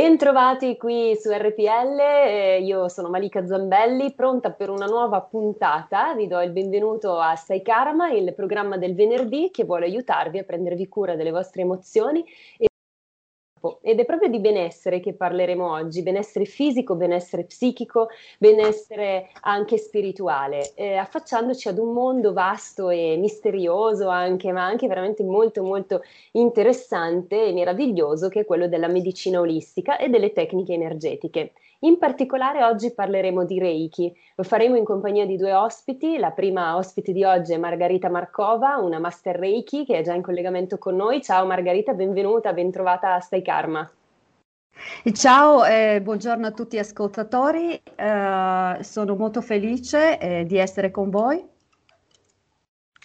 Bentrovati qui su RPL, eh, io sono Malika Zambelli, pronta per una nuova puntata. Vi do il benvenuto a Sai Karma, il programma del venerdì che vuole aiutarvi a prendervi cura delle vostre emozioni ed è proprio di benessere che parleremo oggi, benessere fisico, benessere psichico, benessere anche spirituale, eh, affacciandoci ad un mondo vasto e misterioso anche, ma anche veramente molto molto interessante e meraviglioso che è quello della medicina olistica e delle tecniche energetiche. In particolare oggi parleremo di Reiki, lo faremo in compagnia di due ospiti, la prima ospite di oggi è Margarita Markova, una master Reiki che è già in collegamento con noi. Ciao Margarita, benvenuta, bentrovata a Stai Karma. Ciao e buongiorno a tutti gli ascoltatori, eh, sono molto felice eh, di essere con voi.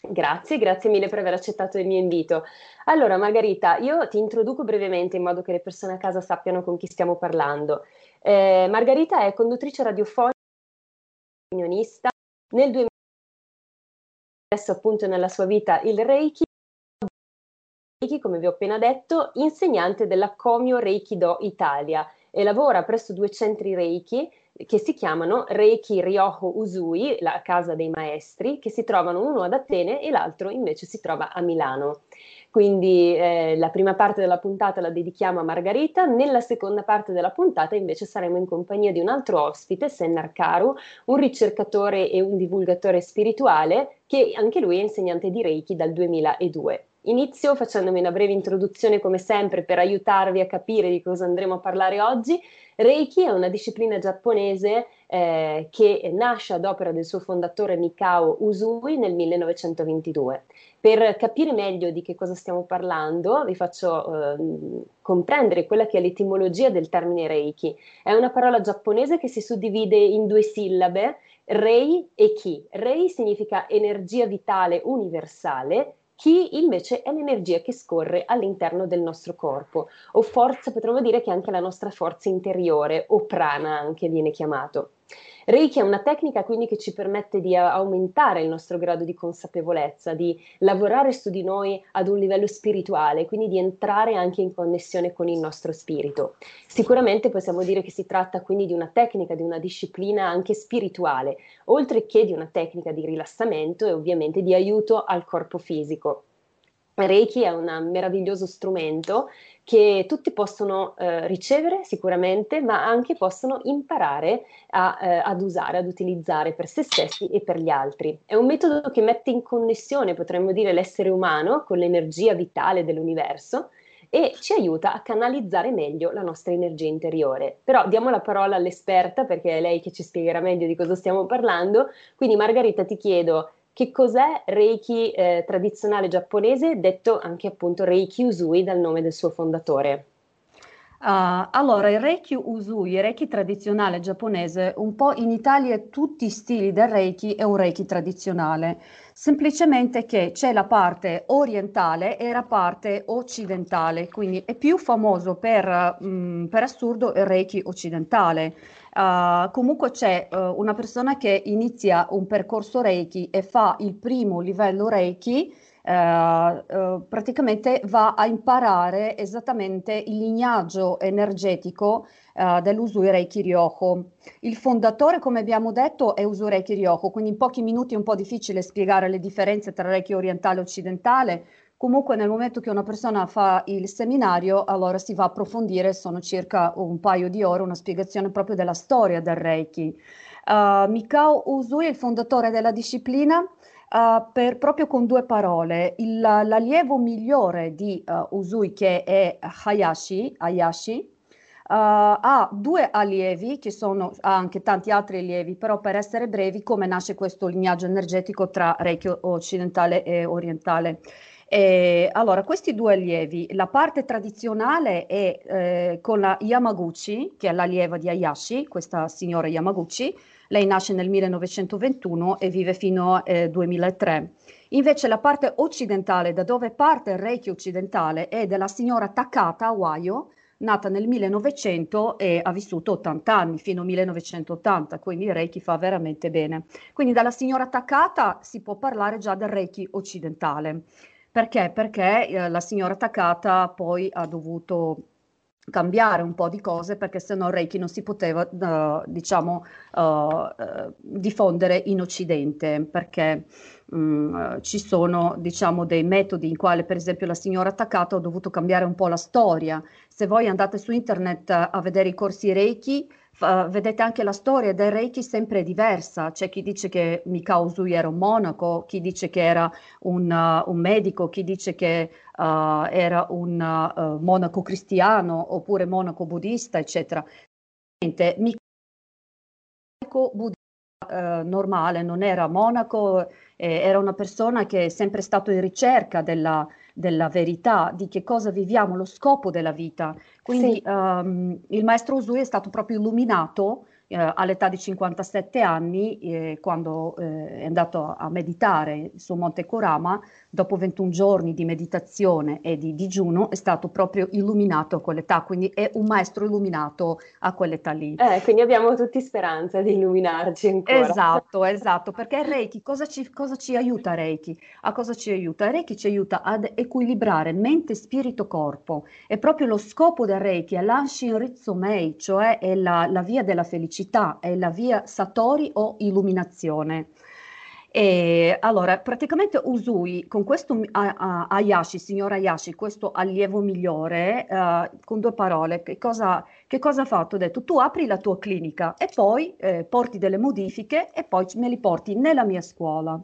Grazie, grazie mille per aver accettato il mio invito. Allora, Margarita, io ti introduco brevemente in modo che le persone a casa sappiano con chi stiamo parlando. Eh, Margarita è conduttrice radiofonica opinionista. Nel 2000 adesso appunto nella sua vita il Reiki, come vi ho appena detto, insegnante della Comio Reiki Do Italia e lavora presso due centri Reiki che si chiamano Reiki Ryoho Usui, la casa dei maestri, che si trovano uno ad Atene e l'altro invece si trova a Milano. Quindi eh, la prima parte della puntata la dedichiamo a Margarita, nella seconda parte della puntata invece saremo in compagnia di un altro ospite, Sennar Karu, un ricercatore e un divulgatore spirituale che anche lui è insegnante di Reiki dal 2002. Inizio facendomi una breve introduzione come sempre per aiutarvi a capire di cosa andremo a parlare oggi. Reiki è una disciplina giapponese eh, che nasce ad opera del suo fondatore Mikao Usui nel 1922. Per capire meglio di che cosa stiamo parlando, vi faccio eh, comprendere quella che è l'etimologia del termine Reiki. È una parola giapponese che si suddivide in due sillabe, Rei e Ki. Rei significa energia vitale universale, chi invece è l'energia che scorre all'interno del nostro corpo, o forza, potremmo dire che anche la nostra forza interiore, o prana anche viene chiamato. Reiki è una tecnica quindi che ci permette di aumentare il nostro grado di consapevolezza, di lavorare su di noi ad un livello spirituale, quindi di entrare anche in connessione con il nostro spirito. Sicuramente possiamo dire che si tratta quindi di una tecnica, di una disciplina anche spirituale, oltre che di una tecnica di rilassamento e ovviamente di aiuto al corpo fisico. Reiki è un meraviglioso strumento che tutti possono eh, ricevere sicuramente, ma anche possono imparare a, eh, ad usare, ad utilizzare per se stessi e per gli altri. È un metodo che mette in connessione, potremmo dire, l'essere umano con l'energia vitale dell'universo e ci aiuta a canalizzare meglio la nostra energia interiore. Però diamo la parola all'esperta perché è lei che ci spiegherà meglio di cosa stiamo parlando. Quindi Margarita ti chiedo che cos'è Reiki eh, tradizionale giapponese, detto anche appunto Reiki Usui dal nome del suo fondatore? Uh, allora, il Reiki Usui, il Reiki tradizionale giapponese, un po' in Italia tutti i stili del Reiki è un Reiki tradizionale, semplicemente che c'è la parte orientale e la parte occidentale, quindi è più famoso per, um, per assurdo il Reiki occidentale. Uh, comunque c'è uh, una persona che inizia un percorso Reiki e fa il primo livello Reiki eh, praticamente va a imparare esattamente il lignaggio energetico dell'Usui Reiki Ryoho. Il fondatore, come abbiamo detto, è Usui Reiki Ryoho, quindi in pochi minuti è un po' difficile spiegare le differenze tra Reiki orientale e occidentale. Comunque nel momento che una persona fa il seminario, allora si va a approfondire, sono circa un paio di ore, una spiegazione proprio della storia del Reiki. Uh, Mikao Usui è il fondatore della disciplina, Uh, per, proprio con due parole, il, l'allievo migliore di uh, Usui, che è Hayashi, Hayashi uh, ha due allievi, che sono anche tanti altri allievi, però per essere brevi, come nasce questo lignaggio energetico tra Reiki occidentale e orientale. E, allora, questi due allievi, la parte tradizionale è eh, con la Yamaguchi, che è l'allieva di Hayashi, questa signora Yamaguchi, lei nasce nel 1921 e vive fino al eh, 2003. Invece la parte occidentale, da dove parte il Reiki occidentale, è della signora Takata Awayo, nata nel 1900 e ha vissuto 80 anni, fino al 1980, quindi il Reiki fa veramente bene. Quindi dalla signora Takata si può parlare già del Reiki occidentale. Perché? Perché eh, la signora Takata poi ha dovuto cambiare un po' di cose perché se no Reiki non si poteva uh, diciamo uh, diffondere in Occidente perché um, ci sono diciamo dei metodi in quale per esempio la signora Takato ha dovuto cambiare un po' la storia se voi andate su internet a vedere i corsi Reiki Uh, vedete anche la storia del Reiki sempre diversa. C'è chi dice che Mikao Usui era un monaco, chi dice che era un, uh, un medico, chi dice che uh, era un monaco cristiano oppure monaco buddista, eccetera. Mikao buddista normale, non era monaco, eh, era una persona che è sempre stato in ricerca della, della verità, di che cosa viviamo, lo scopo della vita. Quindi sì. um, il maestro Usui è stato proprio illuminato eh, all'età di 57 anni, eh, quando eh, è andato a meditare su Monte Kurama, dopo 21 giorni di meditazione e di digiuno, è stato proprio illuminato a quell'età, quindi è un maestro illuminato a quell'età lì. Eh, quindi abbiamo tutti speranza di illuminarci ancora. Esatto, esatto, perché Reiki, cosa ci, cosa ci aiuta Reiki? A cosa ci aiuta? Reiki ci aiuta ad equilibrare mente, spirito, corpo. È proprio lo scopo del Reiki, è l'Anshin Rizomei, cioè è la, la via della felicità, è la via Satori o illuminazione. E allora, praticamente Usui, con questo Ayashi, signor Ayashi, questo allievo migliore, uh, con due parole, che cosa, che cosa, ha fatto? Ha detto, tu apri la tua clinica e poi eh, porti delle modifiche e poi me li porti nella mia scuola.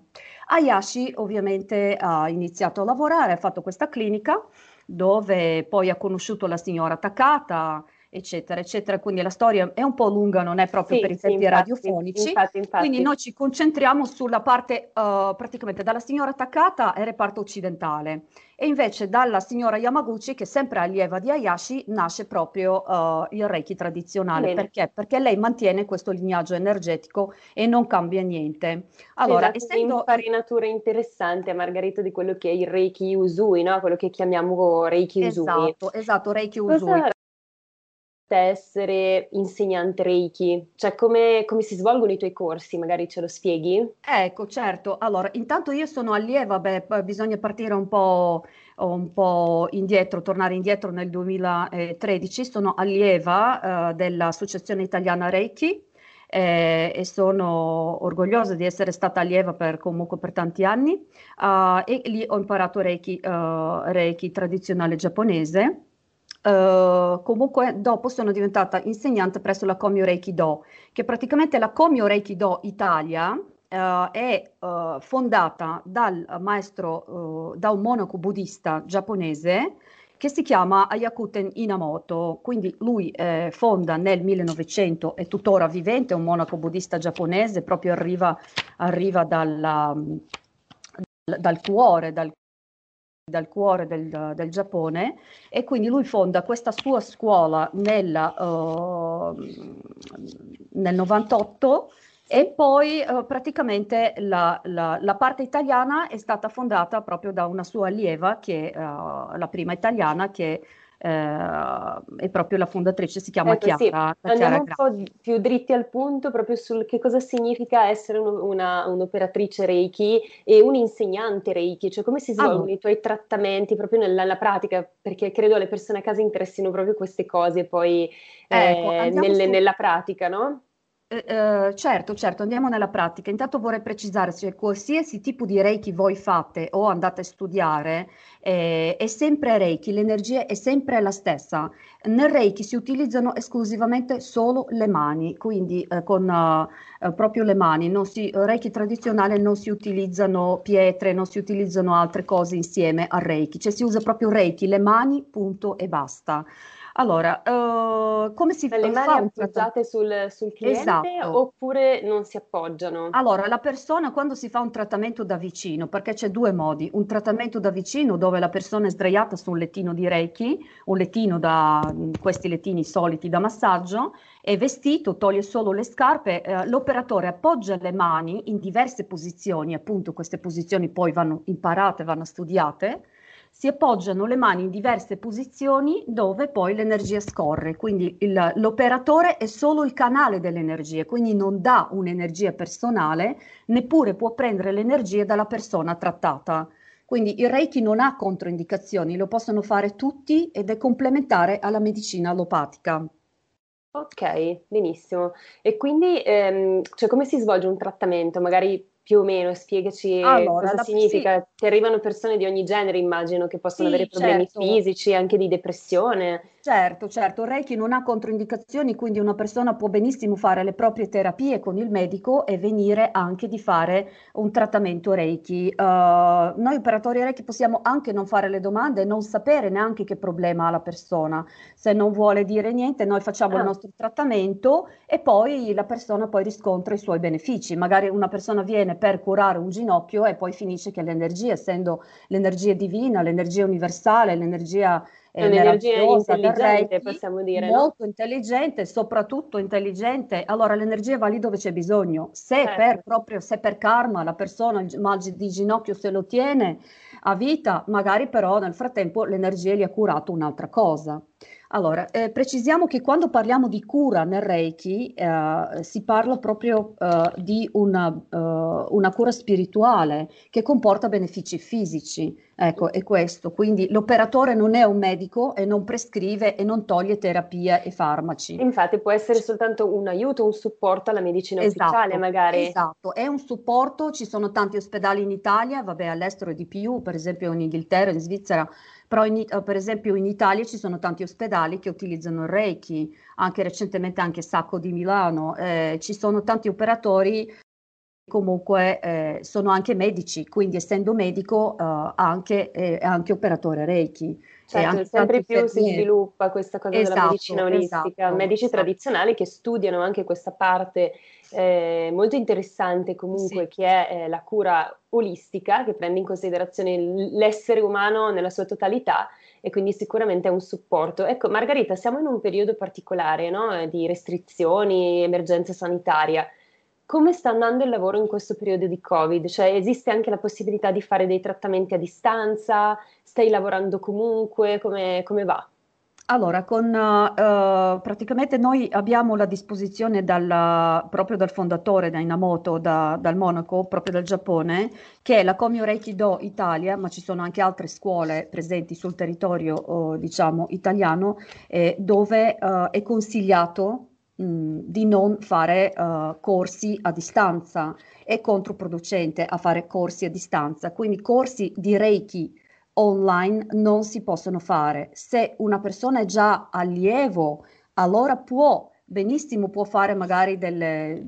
Ayashi ovviamente ha iniziato a lavorare, ha fatto questa clinica dove poi ha conosciuto la signora Takata, eccetera, eccetera. Quindi la storia è un po' lunga, non è proprio sì, per i tempi sì, radiofonici. Infatti, infatti. Quindi noi ci concentriamo sulla parte uh, praticamente dalla signora attaccata e reparto occidentale. E invece dalla signora Yamaguchi, che è sempre allieva di Hayashi, nasce proprio uh, il Reiki tradizionale. Bene. Perché? Perché lei mantiene questo lignaggio energetico e non cambia niente. Allora, sì, essendo... un'infarinatura interessante, Margherita, di quello che è il Reiki Usui, no? quello che chiamiamo Reiki Usui. Esatto, esatto, Reiki Usui. Cosa essere insegnante Reiki? Cioè, come, come, si svolgono i tuoi corsi? Magari ce lo spieghi? Ecco, certo. Allora, intanto io sono allieva, beh, bisogna partire un po', un po' indietro, tornare indietro nel 2013. Sono allieva uh, dell'Associazione Italiana Reiki. Eh, e sono orgogliosa di essere stata allieva per comunque per tanti anni uh, e lì ho imparato Reiki, uh, Reiki tradizionale giapponese Uh, comunque dopo sono diventata insegnante presso la Komyo Reiki Do, che praticamente la Komyo Reiki Do Italia uh, è uh, fondata dal maestro, da un monaco buddista giapponese che si chiama Ayakuten Inamoto. Quindi lui eh, fonda nel 1900, è tuttora vivente, è un monaco buddista giapponese, proprio arriva, arriva dalla, dal cuore, dal dal cuore del, del, Giappone e quindi lui fonda questa sua scuola nel, uh, nel 98 e poi uh, praticamente la, la, la, parte italiana è stata fondata proprio da una sua allieva, che uh, la prima italiana, che eh, è proprio la fondatrice, si chiama ecco, Chiara. Sì. Andiamo un po' più dritti al punto proprio sul che cosa significa essere un, una, un'operatrice Reiki e un insegnante Reiki, cioè come si svolgono allora. i tuoi trattamenti proprio nella, nella, pratica, perché credo alle persone a casa interessino proprio queste cose poi ecco, eh, nelle, su... nella pratica, no? Eh, eh, certo, certo, andiamo nella pratica. Intanto vorrei precisare, cioè qualsiasi tipo di Reiki voi fate o andate a studiare, eh, è sempre Reiki, l'energia è sempre la stessa. Nel Reiki si utilizzano esclusivamente solo le mani, quindi eh, con uh, proprio le mani. Non si, Reiki tradizionale non si utilizzano pietre, non si utilizzano altre cose insieme al Reiki, cioè si usa proprio Reiki, le mani, punto e basta. Allora, uh, come si fa? Le mani appoggiate sul, sul cliente esatto. oppure non si appoggiano? Allora, la persona quando si fa un trattamento da vicino, perché c'è due modi, un trattamento da vicino dove la persona è sdraiata su un lettino di Reiki, un lettino da questi lettini soliti da massaggio, è vestito, toglie solo le scarpe, eh, l'operatore appoggia le mani in diverse posizioni, appunto queste posizioni poi vanno imparate, vanno studiate si appoggiano le mani in diverse posizioni dove poi l'energia scorre, quindi il, l'operatore è solo il canale dell'energia, quindi non dà un'energia personale, neppure può prendere l'energia dalla persona trattata. Quindi il Reiki non ha controindicazioni, lo possono fare tutti ed è complementare alla medicina allopatica. Ok, benissimo. E quindi ehm, cioè come si svolge un trattamento? Magari più o meno, spiegaci allora, cosa significa. Sì. Ti arrivano persone di ogni genere, immagino, che possono sì, avere problemi certo. fisici, anche di depressione. Certo, certo, Reiki non ha controindicazioni, quindi una persona può benissimo fare le proprie terapie con il medico e venire anche di fare un trattamento Reiki. Uh, noi operatori Reiki possiamo anche non fare le domande, non sapere neanche che problema ha la persona. Se non vuole dire niente, noi facciamo ah. il nostro trattamento e poi la persona poi riscontra i suoi benefici. Magari una persona viene per curare un ginocchio e poi finisce che l'energia, essendo l'energia divina, l'energia universale, l'energia è un'energia intelligente, possiamo dire. Molto no? intelligente, soprattutto intelligente. Allora l'energia va lì dove c'è bisogno. Se certo. per proprio se per karma la persona il mal di ginocchio se lo tiene a vita, magari però nel frattempo l'energia gli ha curato un'altra cosa. Allora, eh, precisiamo che quando parliamo di cura nel Reiki eh, si parla proprio eh, di una, eh, una, cura spirituale che comporta benefici fisici. Ecco, è questo. Quindi l'operatore non è un medico e non prescrive e non toglie terapia e farmaci. Infatti può essere soltanto un aiuto, un supporto alla medicina esatto, ufficiale magari. Esatto, è un supporto, ci sono tanti ospedali in Italia, vabbè all'estero di più, per esempio in Inghilterra, in Svizzera però in, eh, per esempio in Italia ci sono tanti ospedali che utilizzano il Reiki, anche recentemente anche Sacco di Milano, eh, ci sono tanti operatori comunque eh, sono anche medici, quindi essendo medico eh, anche, eh, anche operatore Reiki. Certo, sempre più si sviluppa questa cosa esatto, della medicina olistica, esatto, medici esatto. tradizionali che studiano anche questa parte eh, molto interessante comunque sì. che è eh, la cura olistica che prende in considerazione l'essere umano nella sua totalità e quindi sicuramente è un supporto. Ecco, Margarita, siamo in un periodo particolare no? di restrizioni, emergenza sanitaria. Come sta andando il lavoro in questo periodo di Covid? Cioè esiste anche la possibilità di fare dei trattamenti a distanza? Stai lavorando comunque? Come, come va? Allora, con, uh, praticamente noi abbiamo la disposizione dal, proprio dal fondatore, da Inamoto, da, dal Monaco, proprio dal Giappone, che è la Komyo Reiki Do Italia, ma ci sono anche altre scuole presenti sul territorio, uh, diciamo, italiano, eh, dove uh, è consigliato di non fare uh, corsi a distanza, è controproducente a fare corsi a distanza, quindi corsi di Reiki online non si possono fare. Se una persona è già allievo, allora può benissimo può fare magari delle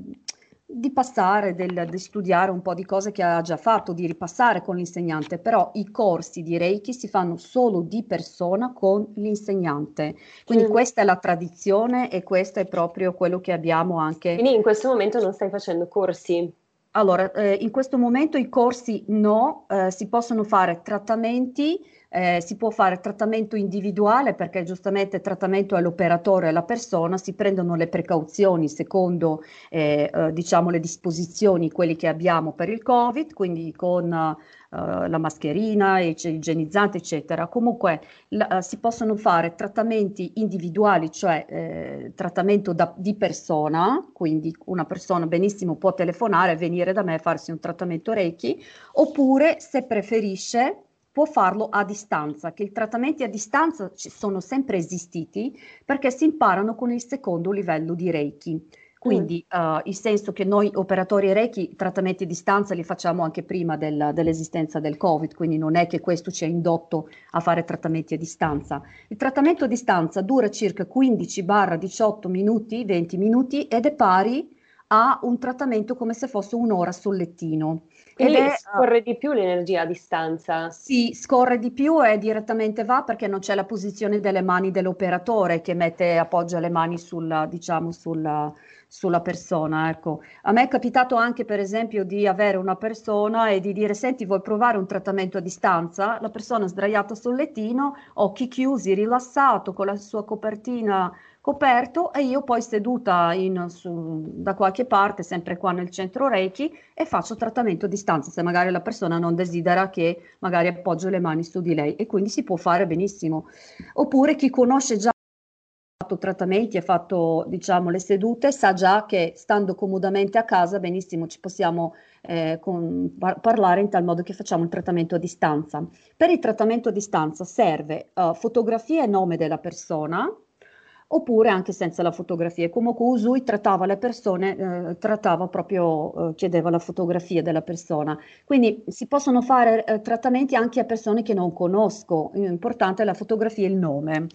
di passare, del, di studiare un po' di cose che ha già fatto, di ripassare con l'insegnante, però i corsi di Reiki si fanno solo di persona con l'insegnante. Quindi mm. questa è la tradizione e questo è proprio quello che abbiamo anche. Quindi in questo momento non stai facendo corsi? Allora, eh, in questo momento i corsi no, eh, si possono fare trattamenti, eh, si può fare trattamento individuale perché giustamente trattamento è l'operatore e la persona, si prendono le precauzioni secondo eh, eh, diciamo le disposizioni, quelli che abbiamo per il Covid, quindi con Uh, la mascherina, il igienizzante, eccetera. Comunque la, uh, si possono fare trattamenti individuali, cioè eh, trattamento da, di persona, quindi una persona benissimo può telefonare e venire da me a farsi un trattamento Reiki, oppure se preferisce può farlo a distanza, che i trattamenti a distanza sono sempre esistiti perché si imparano con il secondo livello di Reiki. Quindi mm. uh, il senso che noi operatori Reiki trattamenti a distanza li facciamo anche prima del, dell'esistenza del Covid, quindi non è che questo ci ha indotto a fare trattamenti a distanza. Il trattamento a distanza dura circa 15-18 minuti, 20 minuti ed è pari a un trattamento come se fosse un'ora sul lettino. Quindi è, scorre di più l'energia a distanza? Sì, scorre di più e direttamente va perché non c'è la posizione delle mani dell'operatore che mette, appoggia le mani sulla, diciamo, sulla, sulla persona. Ecco. A me è capitato anche, per esempio, di avere una persona e di dire: Senti, vuoi provare un trattamento a distanza? La persona sdraiata sul lettino, occhi chiusi, rilassato, con la sua copertina coperto e io poi seduta in, su, da qualche parte, sempre qua nel centro Reiki, e faccio trattamento a distanza, se magari la persona non desidera che magari appoggio le mani su di lei e quindi si può fare benissimo. Oppure chi conosce già fatto trattamenti, ha fatto diciamo le sedute, sa già che stando comodamente a casa benissimo ci possiamo eh, con, par- parlare in tal modo che facciamo il trattamento a distanza. Per il trattamento a distanza serve uh, fotografia e nome della persona, oppure anche senza la fotografia. Comunque Usui trattava le persone, eh, trattava proprio, eh, chiedeva la fotografia della persona. Quindi si possono fare eh, trattamenti anche a persone che non conosco, l'importante è la fotografia e il nome.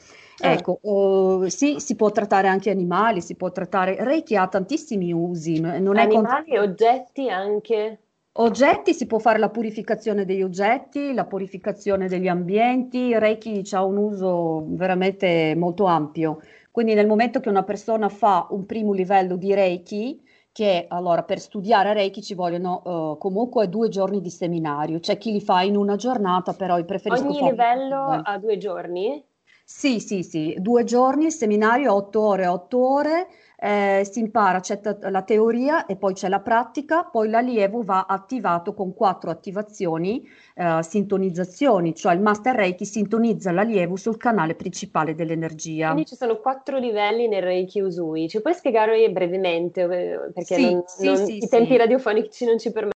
Ah. Ecco, oh, sì, si può trattare anche animali, si può trattare, Reiki ha tantissimi usi. Non animali e oggetti anche? Oggetti, si può fare la purificazione degli oggetti, la purificazione degli ambienti, Reiki ha un uso veramente molto ampio. Quindi nel momento che una persona fa un primo livello di Reiki, che allora per studiare Reiki ci vogliono uh, comunque due giorni di seminario, c'è chi li fa in una giornata, però io preferisco Ogni livello ha due giorni? Sì, sì, sì, due giorni, seminario, otto ore, otto ore, eh, si impara, c'è la teoria e poi c'è la pratica, poi l'allievo va attivato con quattro attivazioni, eh, sintonizzazioni, cioè il Master Reiki sintonizza l'allievo sul canale principale dell'energia. Quindi ci sono quattro livelli nel Reiki Usui, ci puoi spiegare brevemente eh, perché sì, non, sì, non, sì, i tempi radiofonici non ci permettono.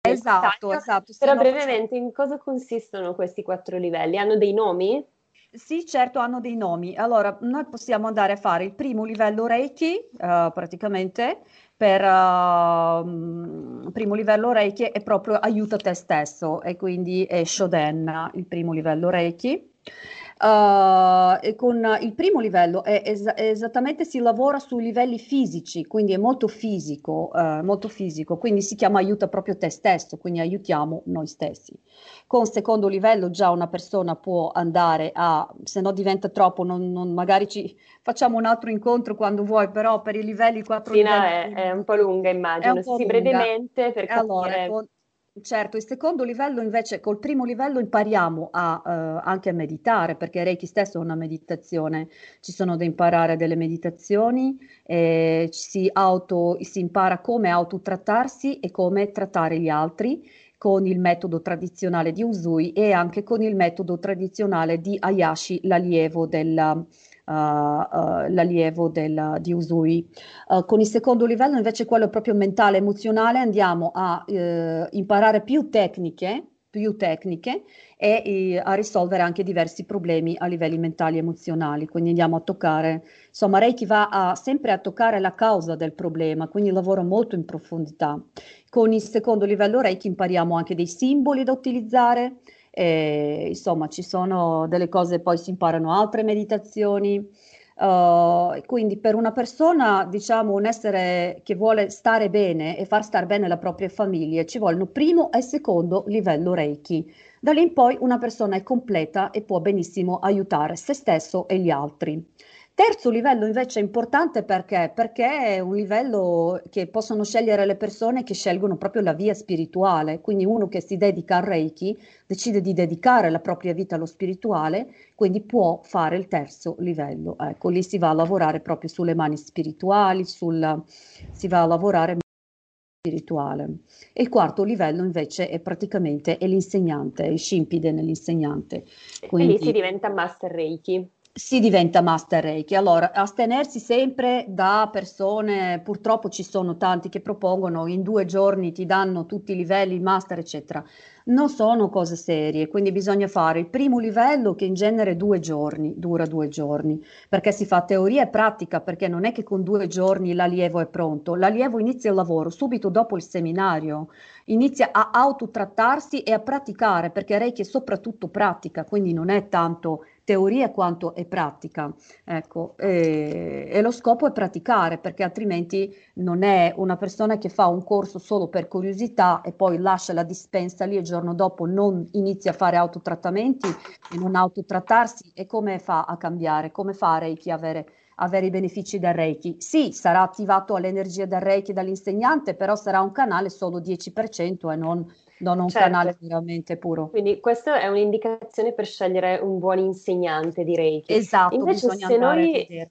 Esatto, esatto. Però brevemente in cosa consistono questi quattro livelli? Hanno dei nomi? Sì, certo, hanno dei nomi. Allora, noi possiamo andare a fare il primo livello Reiki, uh, praticamente, per uh, primo livello Reiki è proprio aiuta te stesso e quindi è Shoden, il primo livello Reiki. Uh, e con il primo livello è es- esattamente si lavora sui livelli fisici, quindi è molto fisico, uh, molto fisico, quindi si chiama aiuta proprio te stesso, quindi aiutiamo noi stessi. Con secondo livello già una persona può andare a, se no diventa troppo, non, non, magari ci facciamo un altro incontro quando vuoi, però per i livelli 4 sì, livelli... No, è, è, un po' lunga immagino, sì, brevemente per capire... Allora, con, Certo, il secondo livello invece, col primo livello impariamo a, eh, anche a meditare, perché Reiki stesso è una meditazione, ci sono da imparare delle meditazioni, eh, si, auto, si impara come autotrattarsi e come trattare gli altri con il metodo tradizionale di Usui e anche con il metodo tradizionale di Ayashi, l'allievo della, uh, uh, l'allievo del, di Usui. Uh, con il secondo livello invece quello proprio mentale, emozionale, andiamo a imparare più tecniche, più tecniche e, e, a risolvere anche diversi problemi a livelli mentali e emozionali. Quindi andiamo a toccare, insomma, Reiki va a, sempre a toccare la causa del problema, quindi lavora molto in profondità. Con il secondo livello Reiki impariamo anche dei simboli da utilizzare, e, insomma, ci sono delle cose, poi si imparano altre meditazioni. Uh, quindi per una persona, diciamo, un essere che vuole stare bene e far stare bene la propria famiglia, ci vogliono primo e secondo livello Reiki. Da lì in poi una persona è completa e può benissimo aiutare se stesso e gli altri. Terzo livello invece è importante perché? Perché è un livello che possono scegliere le persone che scelgono proprio la via spirituale, quindi uno che si dedica al Reiki decide di dedicare la propria vita allo spirituale, quindi può fare il terzo livello. Ecco, lì si va a lavorare proprio sulle mani spirituali, sul, si va a lavorare spirituale. E il quarto livello invece è praticamente è l'insegnante, il shimpide nell'insegnante. Quindi, e lì si diventa Master Reiki si diventa master Reiki. Allora, astenersi sempre da persone, purtroppo ci sono tanti che propongono in due giorni ti danno tutti i livelli, master, eccetera. Non sono cose serie, quindi bisogna fare il primo livello che in genere due giorni, dura due giorni, perché si fa teoria e pratica, perché non è che con due giorni l'allievo è pronto. L'allievo inizia il lavoro subito dopo il seminario, inizia a autotrattarsi e a praticare, perché Reiki è soprattutto pratica, quindi non è tanto teoria quanto è pratica. Ecco, e, e, lo scopo è praticare perché altrimenti non è una persona che fa un corso solo per curiosità e poi lascia la dispensa lì e il giorno dopo non inizia a fare autotrattamenti e non autotrattarsi e come fa a cambiare? Come fa a Reiki avere avere i benefici del Reiki. Sì, sarà attivato all'energia del Reiki dall'insegnante, però sarà un canale solo 10% e non non un certo. canale veramente puro. Quindi questa è un'indicazione per scegliere un buon insegnante di Reiki. Esatto, Invece se noi,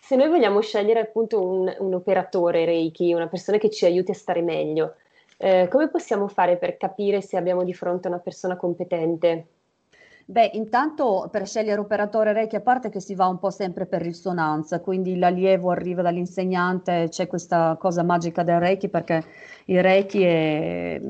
se noi vogliamo scegliere appunto un, un, operatore Reiki, una persona che ci aiuti a stare meglio, eh, come possiamo fare per capire se abbiamo di fronte una persona competente? Beh, intanto per scegliere operatore Reiki, a parte che si va un po' sempre per risonanza, quindi l'allievo arriva dall'insegnante, c'è questa cosa magica del Reiki perché il Reiki è,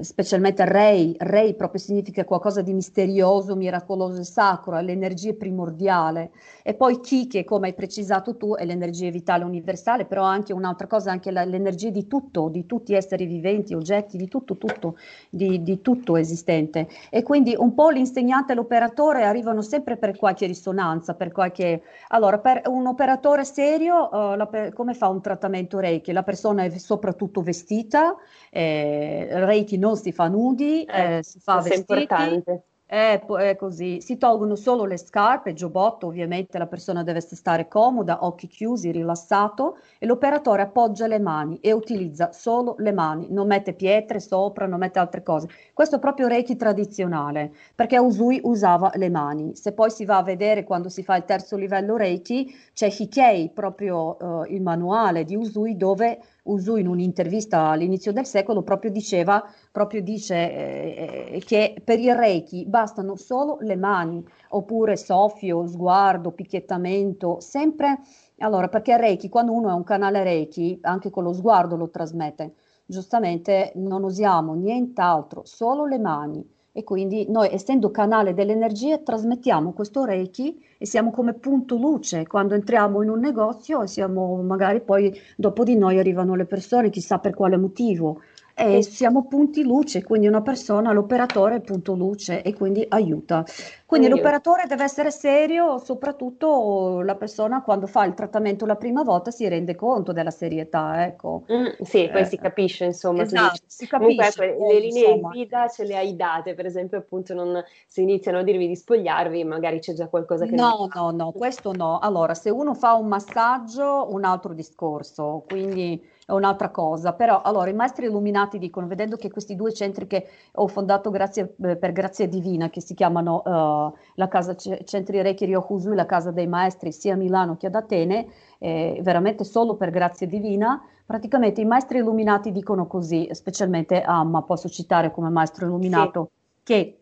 specialmente Rei, Rei proprio significa qualcosa di misterioso, miracoloso e sacro, è l'energia primordiale. E poi Chi, che come hai precisato tu, è l'energia vitale universale, però anche un'altra cosa, anche la, l'energia di tutto, di tutti gli esseri viventi, oggetti, di tutto, tutto, di, di tutto esistente. E quindi un po' l'insegnante e l'operatore arrivano sempre per qualche risonanza, per qualche... Allora, per un operatore serio, uh, la, come fa un trattamento Reiki? La persona è soprattutto vestita, eh, Reiki non si fa nudi, eh, eh si fa vestiti. Importante. È, è, così, si tolgono solo le scarpe, giubbotto, ovviamente la persona deve stare comoda, occhi chiusi, rilassato e l'operatore appoggia le mani e utilizza solo le mani, non mette pietre sopra, non mette altre cose. Questo è proprio Reiki tradizionale, perché Usui usava le mani. Se poi si va a vedere quando si fa il terzo livello Reiki, c'è Hikei, proprio uh, il manuale di Usui dove Usu in un'intervista all'inizio del secolo proprio diceva, proprio dice eh, che per il Reiki bastano solo le mani, oppure soffio, sguardo, picchiettamento, sempre, allora perché Reiki, quando uno è un canale Reiki, anche con lo sguardo lo trasmette, giustamente non usiamo nient'altro, solo le mani e quindi noi essendo canale dell'energia trasmettiamo questo Reiki e siamo come punto luce quando entriamo in un negozio e siamo magari poi dopo di noi arrivano le persone chissà per quale motivo e siamo punti luce, quindi una persona, l'operatore è punto luce e quindi aiuta. Quindi Io. l'operatore deve essere serio, soprattutto la persona quando fa il trattamento la prima volta si rende conto della serietà, ecco. Mm, sì, poi eh, si capisce, insomma. Esatto, si capisce. Comunque, poi, le linee insomma. guida ce le hai date, per esempio, appunto, non, se iniziano a dirvi di spogliarvi, magari c'è già qualcosa che... No, no, no, questo no. Allora, se uno fa un massaggio, un altro discorso, quindi è un'altra cosa, però allora i maestri illuminati dicono, vedendo che questi due centri che ho fondato grazie, eh, per grazia divina, che si chiamano uh, la casa C- Centri Reiki Ryokuzu la casa dei maestri sia a Milano che ad Atene, eh, veramente solo per grazia divina, praticamente i maestri illuminati dicono così, specialmente Amma, posso citare come maestro illuminato, sì. che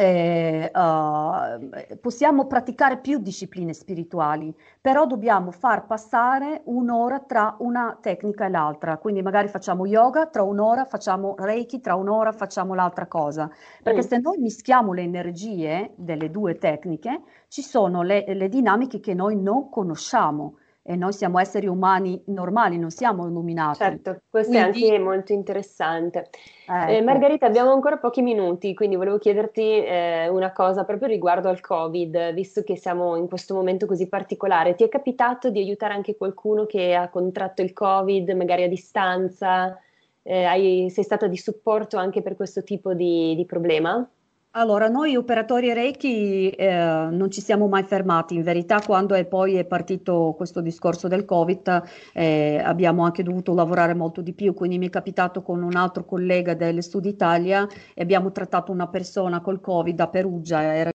eh, uh, possiamo praticare più discipline spirituali, però dobbiamo far passare un'ora tra una tecnica e l'altra. Quindi magari facciamo yoga, tra un'ora facciamo reiki, tra un'ora facciamo l'altra cosa. Perché mm. se noi mischiamo le energie delle due tecniche, ci sono le, le dinamiche che noi non conosciamo e noi siamo esseri umani normali, non siamo illuminati. Certo, questo quindi... è anche molto interessante. Ecco. Eh, Margherita, abbiamo ancora pochi minuti, quindi volevo chiederti eh, una cosa proprio riguardo al Covid, visto che siamo in questo momento così particolare. Ti è capitato di aiutare anche qualcuno che ha contratto il Covid, magari a distanza? Eh, hai, sei stata di supporto anche per questo tipo di, di problema? Allora, noi operatori Reiki eh, non ci siamo mai fermati. In verità, quando è poi è partito questo discorso del Covid, eh, abbiamo anche dovuto lavorare molto di più. Quindi mi è capitato con un altro collega del Sud Italia e abbiamo trattato una persona col Covid a Perugia. Era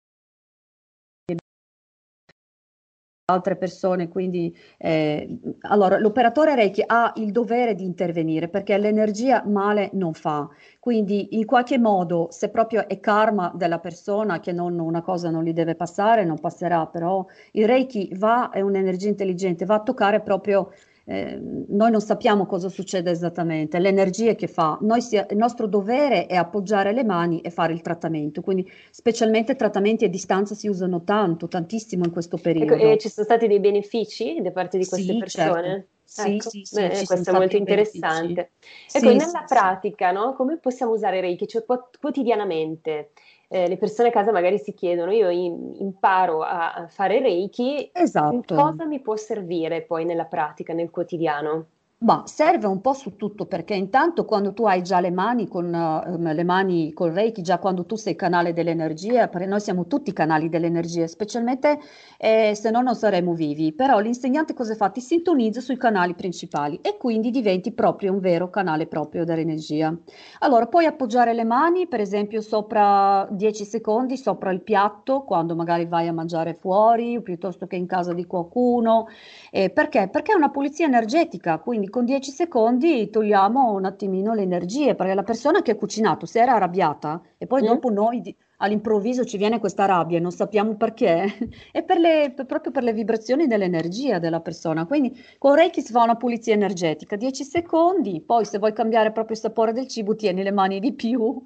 altre persone, quindi eh, allora l'operatore Reiki ha il dovere di intervenire perché l'energia male non fa, quindi in qualche modo se proprio è karma della persona che non, una cosa non gli deve passare, non passerà, però il Reiki va, è un'energia intelligente, va a toccare proprio eh, noi non sappiamo cosa succede esattamente, le energie che fa. Si, il nostro dovere è appoggiare le mani e fare il trattamento, quindi specialmente trattamenti a distanza si usano tanto, tantissimo in questo ecco, periodo. Ecco, e ci sono stati dei benefici da parte di queste sì, persone? Certo. Sì, ecco, sì, sì, beh, questo è molto interessante. Benefici. Ecco, nella pratica, no? Come possiamo usare Reiki? Cioè, quotidianamente? Eh, le persone a casa magari si chiedono, io imparo a, a fare Reiki, esatto. cosa mi può servire poi nella pratica, nel quotidiano? Ma serve un po' su tutto perché intanto quando tu hai già le mani con uh, le mani col Reiki, già quando tu sei canale dell'energia, perché noi siamo tutti canali dell'energia, specialmente eh, se no non saremmo vivi, però l'insegnante cosa fa? Ti sintonizza sui canali principali e quindi diventi proprio un vero canale proprio dell'energia. Allora, puoi appoggiare le mani, per esempio, sopra 10 secondi, sopra il piatto, quando magari vai a mangiare fuori, piuttosto che in casa di qualcuno. Eh, perché? Perché è una pulizia energetica, quindi con 10 secondi togliamo un attimino le energie, perché la persona che ha cucinato si era arrabbiata e poi Mm. dopo noi all'improvviso ci viene questa rabbia e non sappiamo perché, è per le- per- proprio per le vibrazioni dell'energia della persona. Quindi con Reiki si fa una pulizia energetica, 10 secondi, poi se vuoi cambiare proprio il sapore del cibo tieni le mani di più.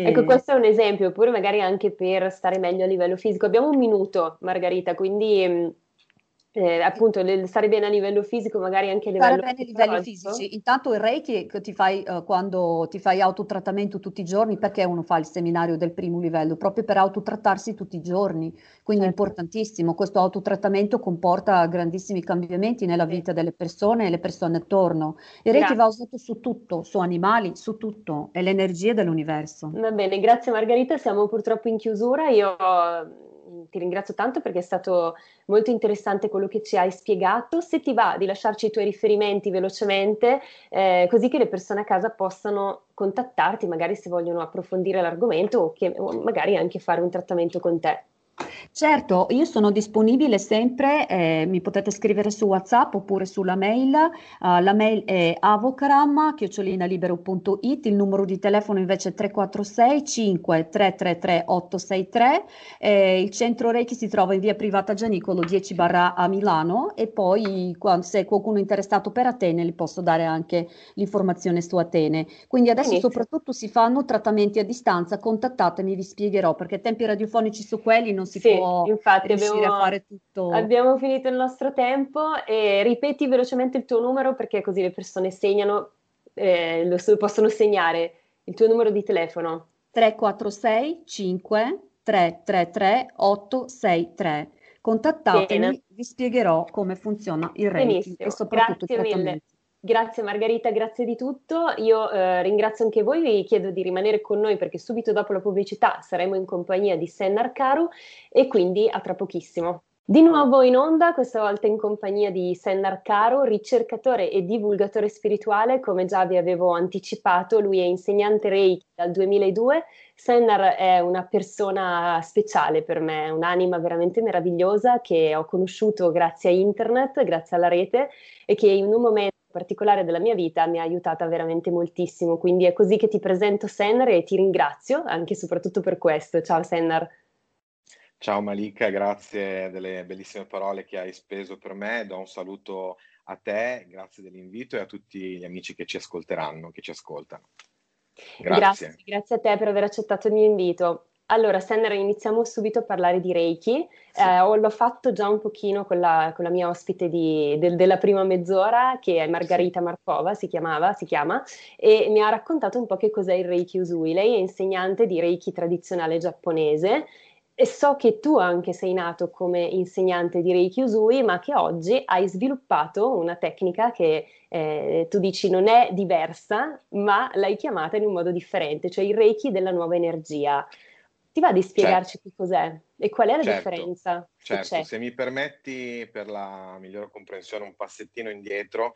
Ecco, e- questo è un esempio, oppure magari anche per stare meglio a livello fisico. Abbiamo un minuto, Margherita, quindi mh, eh, appunto stare bene a livello fisico, magari anche a livello bene i livelli fisici. Intanto il Reiki che ti fai eh, quando ti fai autotrattamento tutti i giorni, perché uno fa il seminario del primo livello? Proprio per autotrattarsi tutti i giorni. Quindi è Certo. importantissimo. Questo autotrattamento comporta grandissimi cambiamenti nella vita delle persone e le persone attorno. Il Reiki Grazie. va usato su tutto, su animali, su tutto. È l'energia dell'universo. Va bene, grazie Margherita, siamo purtroppo in chiusura. Io ti ringrazio tanto perché è stato molto interessante quello che ci hai spiegato. Se ti va di lasciarci i tuoi riferimenti velocemente, eh, così che le persone a casa possano contattarti, magari se vogliono approfondire l'argomento o, che- o magari anche fare un trattamento con te. Certo, io sono disponibile sempre, eh, mi potete scrivere su WhatsApp oppure sulla mail. Uh, la mail è avocram-libero.it, il numero di telefono invece è 346 5333 863. Eh, il centro Reiki si trova in via Privata Gianicolo 10 barra a Milano e poi se qualcuno è interessato per Atene gli posso dare anche l'informazione su Atene. Quindi adesso Benissimo. soprattutto si fanno trattamenti a distanza, contattatemi, vi spiegherò perché tempi radiofonici su quelli non si Sì, può infatti riuscire abbiamo- a fare tutto. Abbiamo finito il nostro tempo e ripeti velocemente il tuo numero perché così le persone segnano, eh, lo so- possono segnare il tuo numero di telefono. 346 5 333 863. Contattatemi, Bene. vi spiegherò come funziona il Reiki Benissimo, e soprattutto i grazie mille. Grazie Margherita, grazie di tutto. Io eh, ringrazio anche voi, vi chiedo di rimanere con noi perché subito dopo la pubblicità saremo in compagnia di Sennar Caru e quindi a tra pochissimo. Di nuovo in onda, questa volta in compagnia di Sennar Caro, ricercatore e divulgatore spirituale, come già vi avevo anticipato, lui è insegnante Reiki dal 2002. Sennar è una persona speciale per me, un'anima veramente meravigliosa che ho conosciuto grazie a internet, grazie alla rete e che in un momento particolare della mia vita mi ha aiutata veramente moltissimo. Quindi è così che ti presento Sennar e ti ringrazio anche e soprattutto per questo. Ciao Sennar. Ciao Malika, grazie delle bellissime parole che hai speso per me. Do un saluto a te, grazie dell'invito e a tutti gli amici che ci ascolteranno, che ci ascoltano. Grazie. Grazie, grazie a te per aver accettato il mio invito. Allora, Senner, iniziamo subito a parlare di Reiki. Sì. Eh, ho- l'ho fatto già un pochino con la, con la mia ospite di- del- della prima mezz'ora, che è Margarita Markova, si chiamava, si chiama, e mi ha raccontato un po' che cos'è il Reiki Usui. Lei è insegnante di Reiki tradizionale giapponese e so che tu anche sei nato come insegnante di Reiki Usui, ma che oggi hai sviluppato una tecnica che eh, tu dici non è diversa, ma l'hai chiamata in un modo differente, cioè il Reiki della nuova energia. Ti va di spiegarci che cos'è e qual è la Certo, differenza? Certo, se mi permetti per la migliore comprensione un passettino indietro,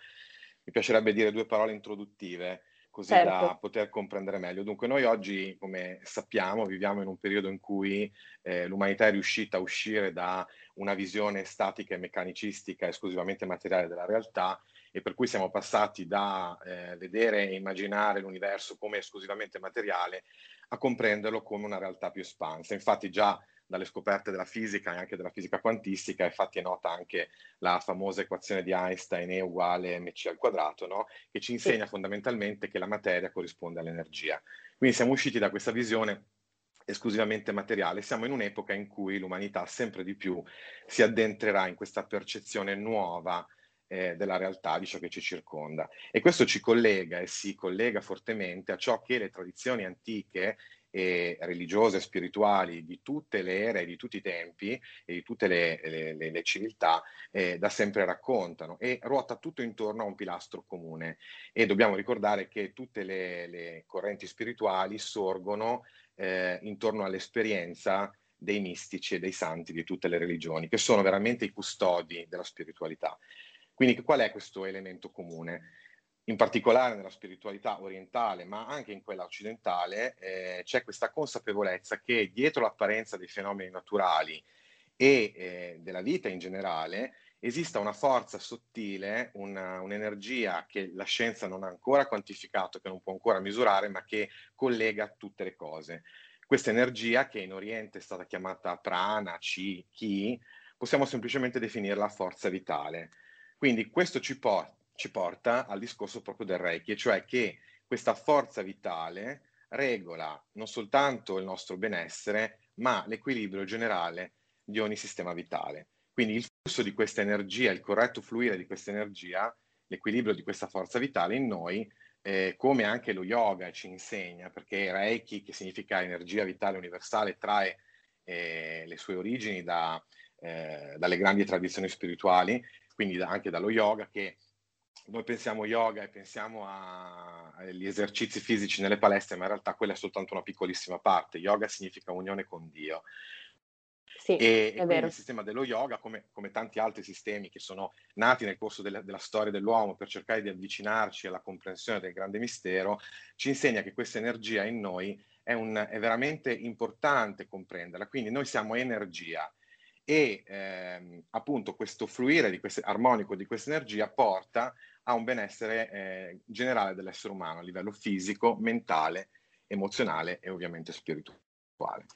mi piacerebbe dire due parole introduttive, così da Certo, poter comprendere meglio. Dunque, noi oggi, come sappiamo, viviamo in un periodo in cui eh, l'umanità è riuscita a uscire da una visione statica e meccanicistica esclusivamente materiale della realtà e per cui siamo passati da eh, vedere e immaginare l'universo come esclusivamente materiale a comprenderlo come una realtà più espansa. Infatti già dalle scoperte della fisica e anche della fisica quantistica, infatti è nota anche la famosa equazione di Einstein E uguale mc al quadrato, no? che ci insegna fondamentalmente che la materia corrisponde all'energia. Quindi siamo usciti da questa visione esclusivamente materiale, siamo in un'epoca in cui l'umanità sempre di più si addentrerà in questa percezione nuova eh, della realtà, di ciò che ci circonda. E questo ci collega e si collega fortemente a ciò che le tradizioni antiche e religiose e spirituali di tutte le ere, di tutti i tempi e di tutte le, le- le- le civiltà eh, da sempre raccontano e ruota tutto intorno a un pilastro comune. E dobbiamo ricordare che tutte le, correnti spirituali sorgono eh, intorno all'esperienza dei mistici e dei santi di tutte le religioni, che sono veramente i custodi della spiritualità. Quindi qual è questo elemento comune? In particolare nella spiritualità orientale, ma anche in quella occidentale, eh, c'è questa consapevolezza che dietro l'apparenza dei fenomeni naturali e eh, della vita in generale esista una forza sottile, una- un'energia che la scienza non ha ancora quantificato, che non può ancora misurare, ma che collega tutte le cose. Questa energia, che in Oriente è stata chiamata prana, chi, chi, possiamo semplicemente definirla forza vitale. Quindi questo ci, por- ci porta al discorso proprio del Reiki, cioè che questa forza vitale regola non soltanto il nostro benessere, ma l'equilibrio generale di ogni sistema vitale. Quindi il flusso di questa energia, il corretto fluire di questa energia, l'equilibrio di questa forza vitale in noi, eh, come anche lo yoga ci insegna, perché Reiki, che significa energia vitale universale, trae eh, le sue origini da, eh, dalle grandi tradizioni spirituali, quindi da- anche dallo yoga, che noi pensiamo yoga e pensiamo agli esercizi fisici nelle palestre, ma in realtà quella è soltanto una piccolissima parte. Yoga significa unione con Dio. sì, E, e è quindi vero. il sistema dello yoga, come, come tanti altri sistemi che sono nati nel corso della, della storia dell'uomo per cercare di avvicinarci alla comprensione del grande mistero, ci insegna che questa energia in noi è, un- è veramente importante comprenderla. Quindi noi siamo energia e ehm, appunto questo fluire di queste- armonico di questa energia porta a un benessere eh, generale dell'essere umano a livello fisico, mentale, emozionale e ovviamente spirituale.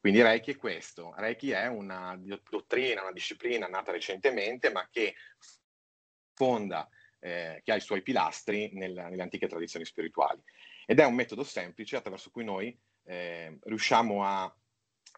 Quindi Reiki è questo. Reiki è una dottrina, una disciplina nata recentemente, ma che fonda, eh, che ha i suoi pilastri nel- nelle antiche tradizioni spirituali. Ed è un metodo semplice attraverso cui noi eh, riusciamo a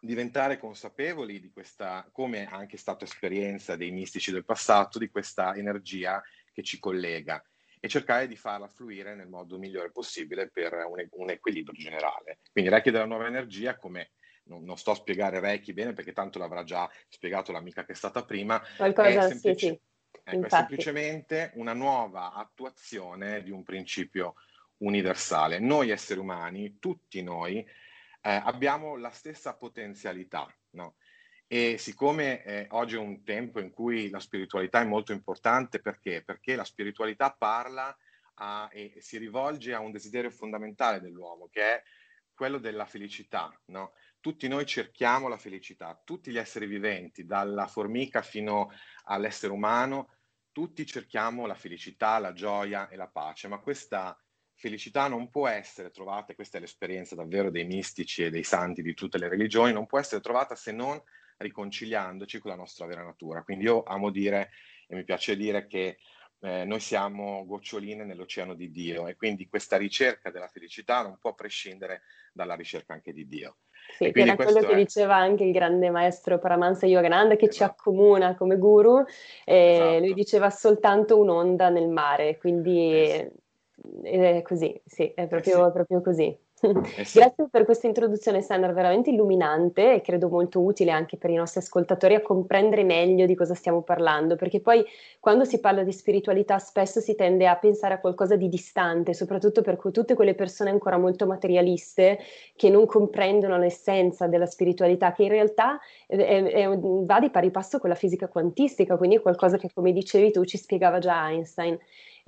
diventare consapevoli di questa, come è anche stata esperienza dei mistici del passato, di questa energia che ci collega e cercare di farla fluire nel modo migliore possibile per un, un equilibrio generale. Quindi Reiki della nuova energia, come non, non sto a spiegare Reiki bene perché tanto l'avrà già spiegato l'amica che è stata prima, è, Qualcosa, sì, sì, ecco, è semplicemente una nuova attuazione di un principio universale. Noi esseri umani, tutti noi, eh, abbiamo la stessa potenzialità, no? E siccome eh, oggi è un tempo in cui la spiritualità è molto importante, perché? Perché la spiritualità parla a- e si rivolge a un desiderio fondamentale dell'uomo, che è quello della felicità, no? Tutti noi cerchiamo la felicità, tutti gli esseri viventi, dalla formica fino all'essere umano, tutti cerchiamo la felicità, la gioia e la pace, ma questa felicità non può essere trovata, questa è l'esperienza davvero dei mistici e dei santi di tutte le religioni, non può essere trovata se non riconciliandoci con la nostra vera natura. Quindi io amo dire e mi piace dire che eh, noi siamo goccioline nell'oceano di Dio e quindi questa ricerca della felicità non può prescindere dalla ricerca anche di Dio. Sì, era quello che è- diceva anche il grande maestro Paramahansa Yogananda che ci Esatto. accomuna come guru, e Esatto. lui diceva soltanto un'onda nel mare, quindi Eh è così, sì, è Eh proprio, sì. proprio così. Eh sì. Grazie per questa introduzione, Sandra, veramente illuminante e credo molto utile anche per i nostri ascoltatori a comprendere meglio di cosa stiamo parlando, perché poi quando si parla di spiritualità spesso si tende a pensare a qualcosa di distante, soprattutto per tutte quelle persone ancora molto materialiste che non comprendono l'essenza della spiritualità, che in realtà è, è, va di pari passo con la fisica quantistica, quindi è qualcosa che, come dicevi tu, ci spiegava già Einstein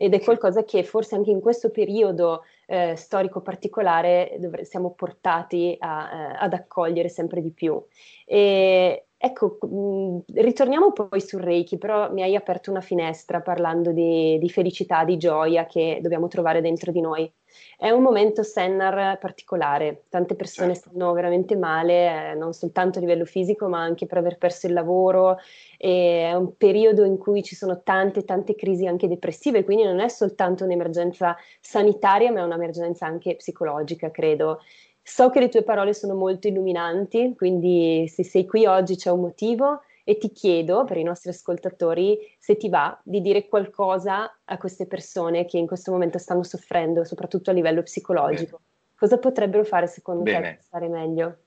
ed è qualcosa che forse anche in questo periodo eh, storico particolare dovre- siamo portati a, eh, ad accogliere sempre di più. E, ecco, mh, ritorniamo poi sul Reiki, però mi hai aperto una finestra parlando di, di felicità, di gioia che dobbiamo trovare dentro di noi. È un momento Sennar particolare, tante persone Certo. stanno veramente male, eh, non soltanto a livello fisico, ma anche per aver perso il lavoro. E è un periodo in cui ci sono tante, tante crisi anche depressive, quindi non è soltanto un'emergenza sanitaria, ma è un'emergenza anche psicologica, credo. So che le tue parole sono molto illuminanti, quindi se sei qui oggi c'è un motivo e ti chiedo per i nostri ascoltatori se ti va di dire qualcosa a queste persone che in questo momento stanno soffrendo, soprattutto a livello psicologico. Cosa potrebbero fare secondo te Bene. per stare meglio?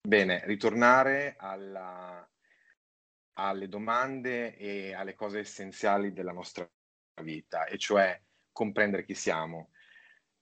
Bene, ritornare alla- alle domande e alle cose essenziali della nostra vita, e cioè comprendere chi siamo.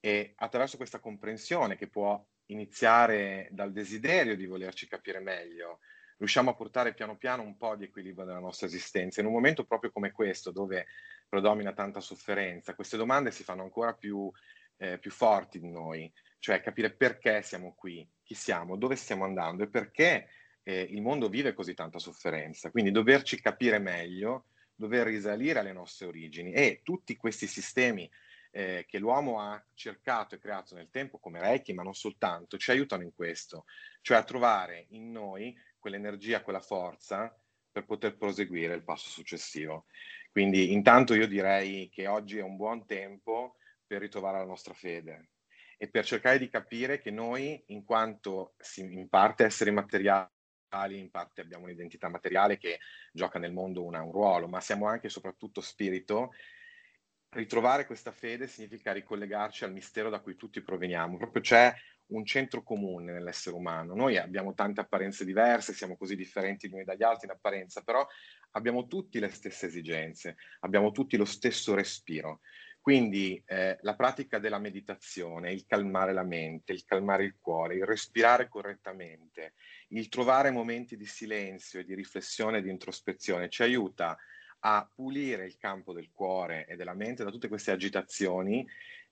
E attraverso questa comprensione, che può iniziare dal desiderio di volerci capire meglio, riusciamo a portare piano piano un po' di equilibrio nella nostra esistenza. In un momento proprio come questo, dove predomina tanta sofferenza, queste domande si fanno ancora più, eh, più forti di noi, cioè capire perché siamo qui, chi siamo, dove stiamo andando e perché eh, il mondo vive così tanta sofferenza. Quindi doverci capire meglio, dover risalire alle nostre origini e tutti questi sistemi eh, che l'uomo ha cercato e creato nel tempo, come Reiki, ma non soltanto, ci aiutano in questo, cioè a trovare in noi quell'energia, quella forza per poter proseguire il passo successivo. Quindi intanto io direi che oggi è un buon tempo per ritrovare la nostra fede e per cercare di capire che noi, in quanto in parte esseri materiali, in parte abbiamo un'identità materiale che gioca nel mondo una- un ruolo, ma siamo anche e soprattutto spirito. Ritrovare questa fede significa ricollegarci al mistero da cui tutti proveniamo. Proprio c'è un centro comune nell'essere umano. Noi abbiamo tante apparenze diverse, siamo così differenti gli uni dagli altri in apparenza, però abbiamo tutti le stesse esigenze, abbiamo tutti lo stesso respiro. Quindi eh, la pratica della meditazione, il calmare la mente, il calmare il cuore, il respirare correttamente, il trovare momenti di silenzio e di riflessione e di introspezione ci aiuta a pulire il campo del cuore e della mente da tutte queste agitazioni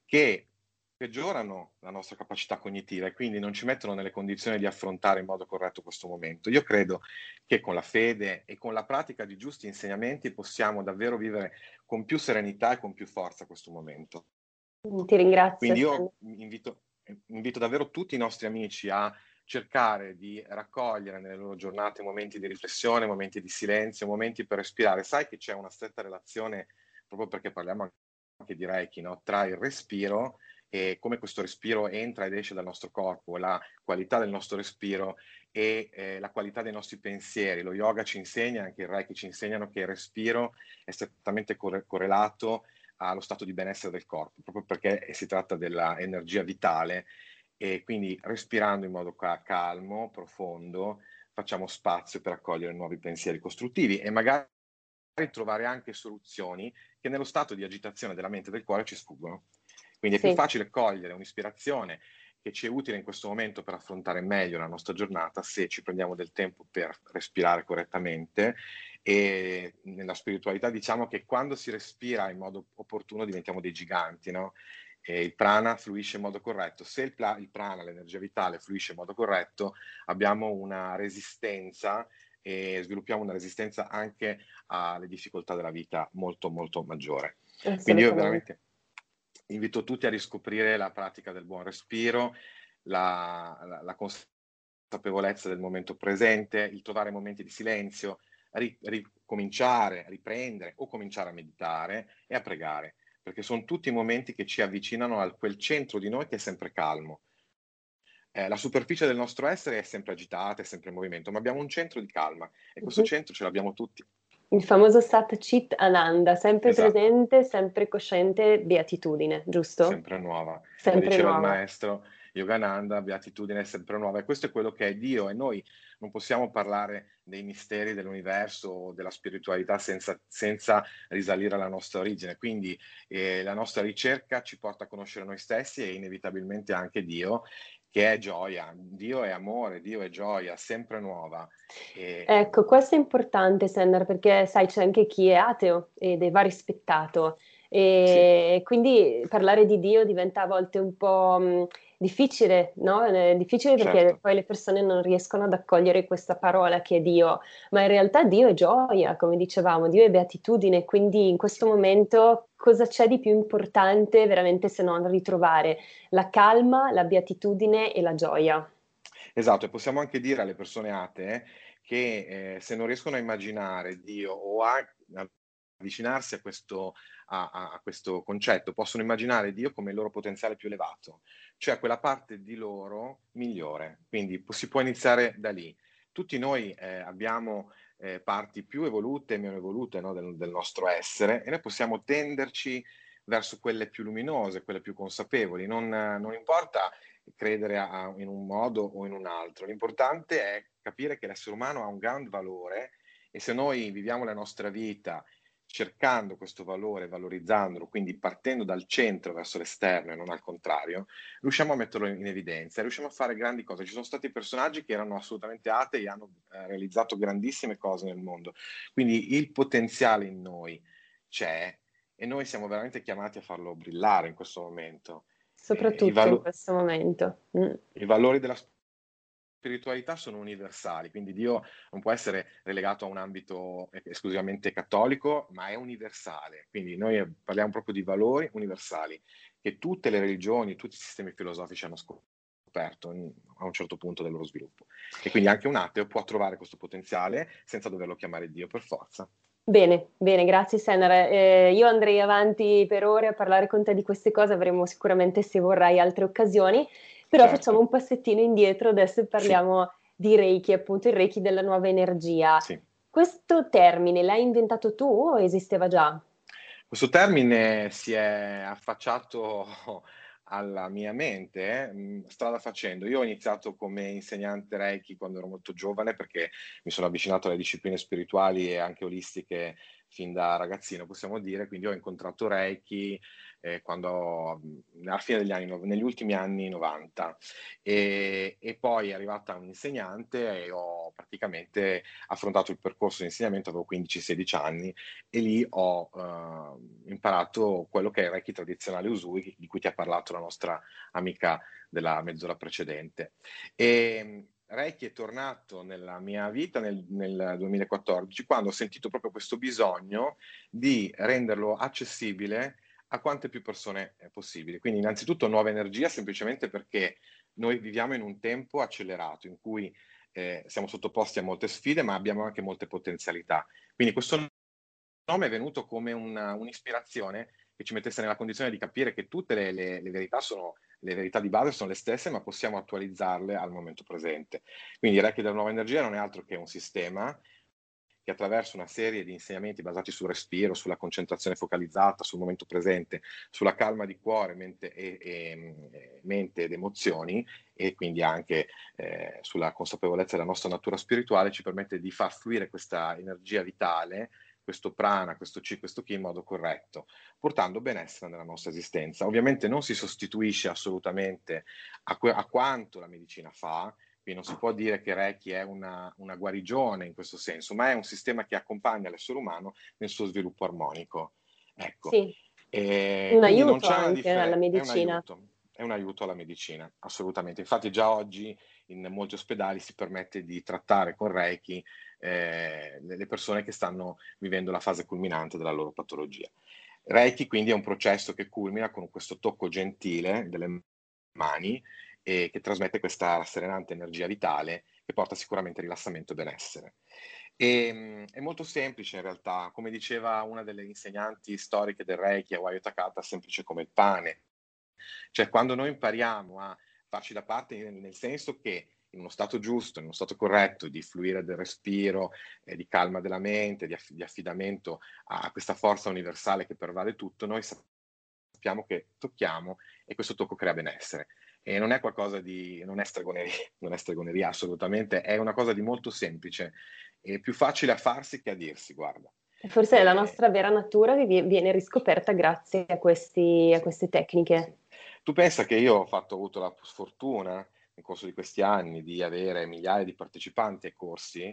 che peggiorano la nostra capacità cognitiva e quindi non ci mettono nelle condizioni di affrontare in modo corretto questo momento. Io credo che con la fede e con la pratica di giusti insegnamenti possiamo davvero vivere con più serenità e con più forza questo momento. Ti ringrazio. Quindi io invito, invito davvero tutti i nostri amici a cercare di raccogliere nelle loro giornate momenti di riflessione, momenti di silenzio, momenti per respirare. Sai che c'è una stretta relazione, proprio perché parliamo anche di Reiki, no? tra il respiro e come questo respiro entra ed esce dal nostro corpo, la qualità del nostro respiro e eh, la qualità dei nostri pensieri. Lo yoga ci insegna, anche il Reiki ci insegnano che il respiro è strettamente corre- correlato allo stato di benessere del corpo, proprio perché si tratta dell'energia vitale e quindi respirando in modo ca- calmo, profondo, facciamo spazio per accogliere nuovi pensieri costruttivi e magari trovare anche soluzioni che nello stato di agitazione della mente e del cuore ci sfuggono. Quindi è Sì. più facile cogliere un'ispirazione che ci è utile in questo momento per affrontare meglio la nostra giornata se ci prendiamo del tempo per respirare correttamente e nella spiritualità diciamo che quando si respira in modo opportuno diventiamo dei giganti, no? E il prana fluisce in modo corretto. Se il, pla- il prana, l'energia vitale, fluisce in modo corretto, abbiamo una resistenza e sviluppiamo una resistenza anche alle difficoltà della vita molto molto maggiore. Quindi io veramente invito tutti a riscoprire la pratica del buon respiro, la, la- la consapevolezza del momento presente, il trovare momenti di silenzio, ri- ricominciare, riprendere o cominciare a meditare e a pregare, perché sono tutti momenti che ci avvicinano a quel centro di noi che è sempre calmo. Eh, la superficie del nostro essere è sempre agitata, è sempre in movimento, ma abbiamo un centro di calma e questo Mhm. centro ce l'abbiamo tutti. Il famoso Sat Chit Ananda, sempre Esatto. presente, sempre cosciente, beatitudine, giusto? sempre nuova. Come Sempre diceva il nuova. maestro Yogananda, beatitudine sempre nuova. E questo è quello che è Dio. E noi non possiamo parlare dei misteri dell'universo o della spiritualità senza, senza risalire alla nostra origine. Quindi eh, la nostra ricerca ci porta a conoscere noi stessi e inevitabilmente anche Dio, che è gioia. Dio è amore, Dio è gioia, sempre nuova. E- Ecco, questo è importante, Sender, perché sai, c'è anche chi è ateo ed è va rispettato. E quindi parlare di Dio diventa a volte un po' mh, difficile, no? È difficile perché Certo. poi le persone non riescono ad accogliere questa parola che è Dio, ma in realtà Dio è gioia, come dicevamo, Dio è beatitudine, quindi in questo momento cosa c'è di più importante veramente se non ritrovare la calma, la beatitudine e la gioia? Esatto, e possiamo anche dire alle persone atee che eh, se non riescono a immaginare Dio o a, a avvicinarsi a questo, a, a- questo concetto, possono immaginare Dio come il loro potenziale più elevato, cioè quella parte di loro migliore. Quindi si può iniziare da lì. Tutti noi eh, abbiamo eh, parti più evolute e meno evolute no, del, del nostro essere e noi possiamo tenderci verso quelle più luminose, quelle più consapevoli. Non, non importa credere a- in un modo o in un altro. L'importante è capire che l'essere umano ha un grande valore e se noi viviamo la nostra vita cercando questo valore, valorizzandolo, quindi partendo dal centro verso l'esterno e non al contrario, riusciamo a metterlo in evidenza, riusciamo a fare grandi cose. Ci sono stati personaggi che erano assolutamente atei e hanno eh, realizzato grandissime cose nel mondo. Quindi il potenziale in noi c'è e noi siamo veramente chiamati a farlo brillare in questo momento. Soprattutto i valo- in questo momento. Mm. I valori della spiritualità sono universali, quindi Dio non può essere relegato a un ambito esclusivamente cattolico, ma è universale. Quindi noi parliamo proprio di valori universali che tutte le religioni, tutti i sistemi filosofici hanno scoperto a un certo punto del loro sviluppo. E quindi anche un ateo può trovare questo potenziale senza doverlo chiamare Dio per forza. Bene, bene, grazie Sennar. Eh, io andrei avanti per ore a parlare con te di queste cose, avremo sicuramente, se vorrai, altre occasioni, però Certo. facciamo un passettino indietro adesso e parliamo di Reiki, appunto il Reiki della nuova energia. Sì. Questo termine l'hai inventato tu o esisteva già? Questo termine si è affacciato alla mia mente strada facendo. Io ho iniziato come insegnante Reiki quando ero molto giovane perché mi sono avvicinato alle discipline spirituali e anche olistiche fin da ragazzino, possiamo dire, quindi ho incontrato Reiki eh, quando, mh, alla fine degli anni, negli ultimi anni 90 e, e poi è arrivata un insegnante e ho praticamente affrontato il percorso di insegnamento, avevo 15-16 anni e lì ho eh, imparato quello che è Reiki tradizionale Usui, di cui ti ha parlato la nostra amica della mezz'ora precedente. E mm, Reiki è tornato nella mia vita nel, nel 2014, quando ho sentito proprio questo bisogno di renderlo accessibile a quante più persone possibile. Quindi innanzitutto nuova energia, semplicemente perché noi viviamo in un tempo accelerato in cui eh, siamo sottoposti a molte sfide, ma abbiamo anche molte potenzialità. Quindi questo nome è venuto come una- un'ispirazione che ci mettesse nella condizione di capire che tutte le, le- le verità sono le verità di base sono le stesse, ma possiamo attualizzarle al momento presente. Quindi il Reiki della nuova energia non è altro che un sistema che attraverso una serie di insegnamenti basati sul respiro, sulla concentrazione focalizzata, sul momento presente, sulla calma di cuore, mente, e, e- mente ed emozioni e quindi anche eh, sulla consapevolezza della nostra natura spirituale ci permette di far fluire questa energia vitale, questo prana, questo chi, questo chi in modo corretto, portando benessere nella nostra esistenza. Ovviamente non si sostituisce assolutamente a, que- a quanto la medicina fa, quindi non si può dire che Reiki è una, una guarigione in questo senso, ma è un sistema che accompagna l'essere umano nel suo sviluppo armonico. Ecco. Sì, E Un quindi non aiuto c'è anche differen- alla è un medicina. aiuto, è un aiuto alla medicina, assolutamente. Infatti già oggi in molti ospedali si permette di trattare con Reiki eh, le persone che stanno vivendo la fase culminante della loro patologia. Reiki quindi è un processo che culmina con questo tocco gentile delle mani e che trasmette questa rasserenante energia vitale che porta sicuramente rilassamento e benessere. E, mh, è molto semplice in realtà, come diceva una delle insegnanti storiche del Reiki, Hawaii Takata, semplice come il pane. Cioè quando noi impariamo a farci da parte nel, senso che in uno stato giusto, in uno stato corretto di fluire del respiro, eh, di calma della mente, di, aff- di, affidamento a questa forza universale che pervade tutto, noi sappiamo che tocchiamo e questo tocco crea benessere. E non è qualcosa di, non è stregoneria, non è stregoneria assolutamente, è una cosa di molto semplice e più facile a farsi che a dirsi, guarda. Forse è la nostra vera natura che viene riscoperta grazie a, questi, a queste tecniche. Tu pensa che io ho, fatto, ho avuto la sfortuna nel corso di questi anni di avere migliaia di partecipanti ai corsi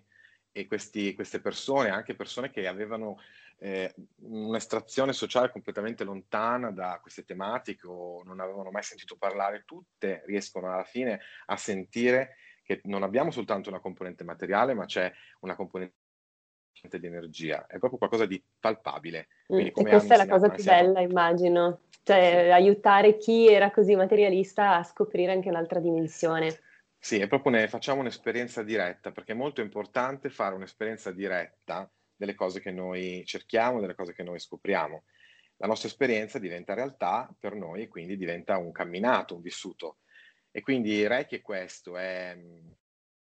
e questi, queste persone, anche persone che avevano eh, un'estrazione sociale completamente lontana da queste tematiche o non avevano mai sentito parlare, tutte riescono alla fine a sentire che non abbiamo soltanto una componente materiale, ma c'è una componente di energia, è proprio qualcosa di palpabile. Mm, e questa è la cosa più bella, immagino, cioè sì. aiutare chi era così materialista a scoprire anche un'altra dimensione. Sì, è proprio ne facciamo un'esperienza diretta, perché è molto importante fare un'esperienza diretta delle cose che noi cerchiamo, delle cose che noi scopriamo. La nostra esperienza diventa realtà per noi e quindi diventa un camminato, un vissuto. E quindi Reiki è questo, è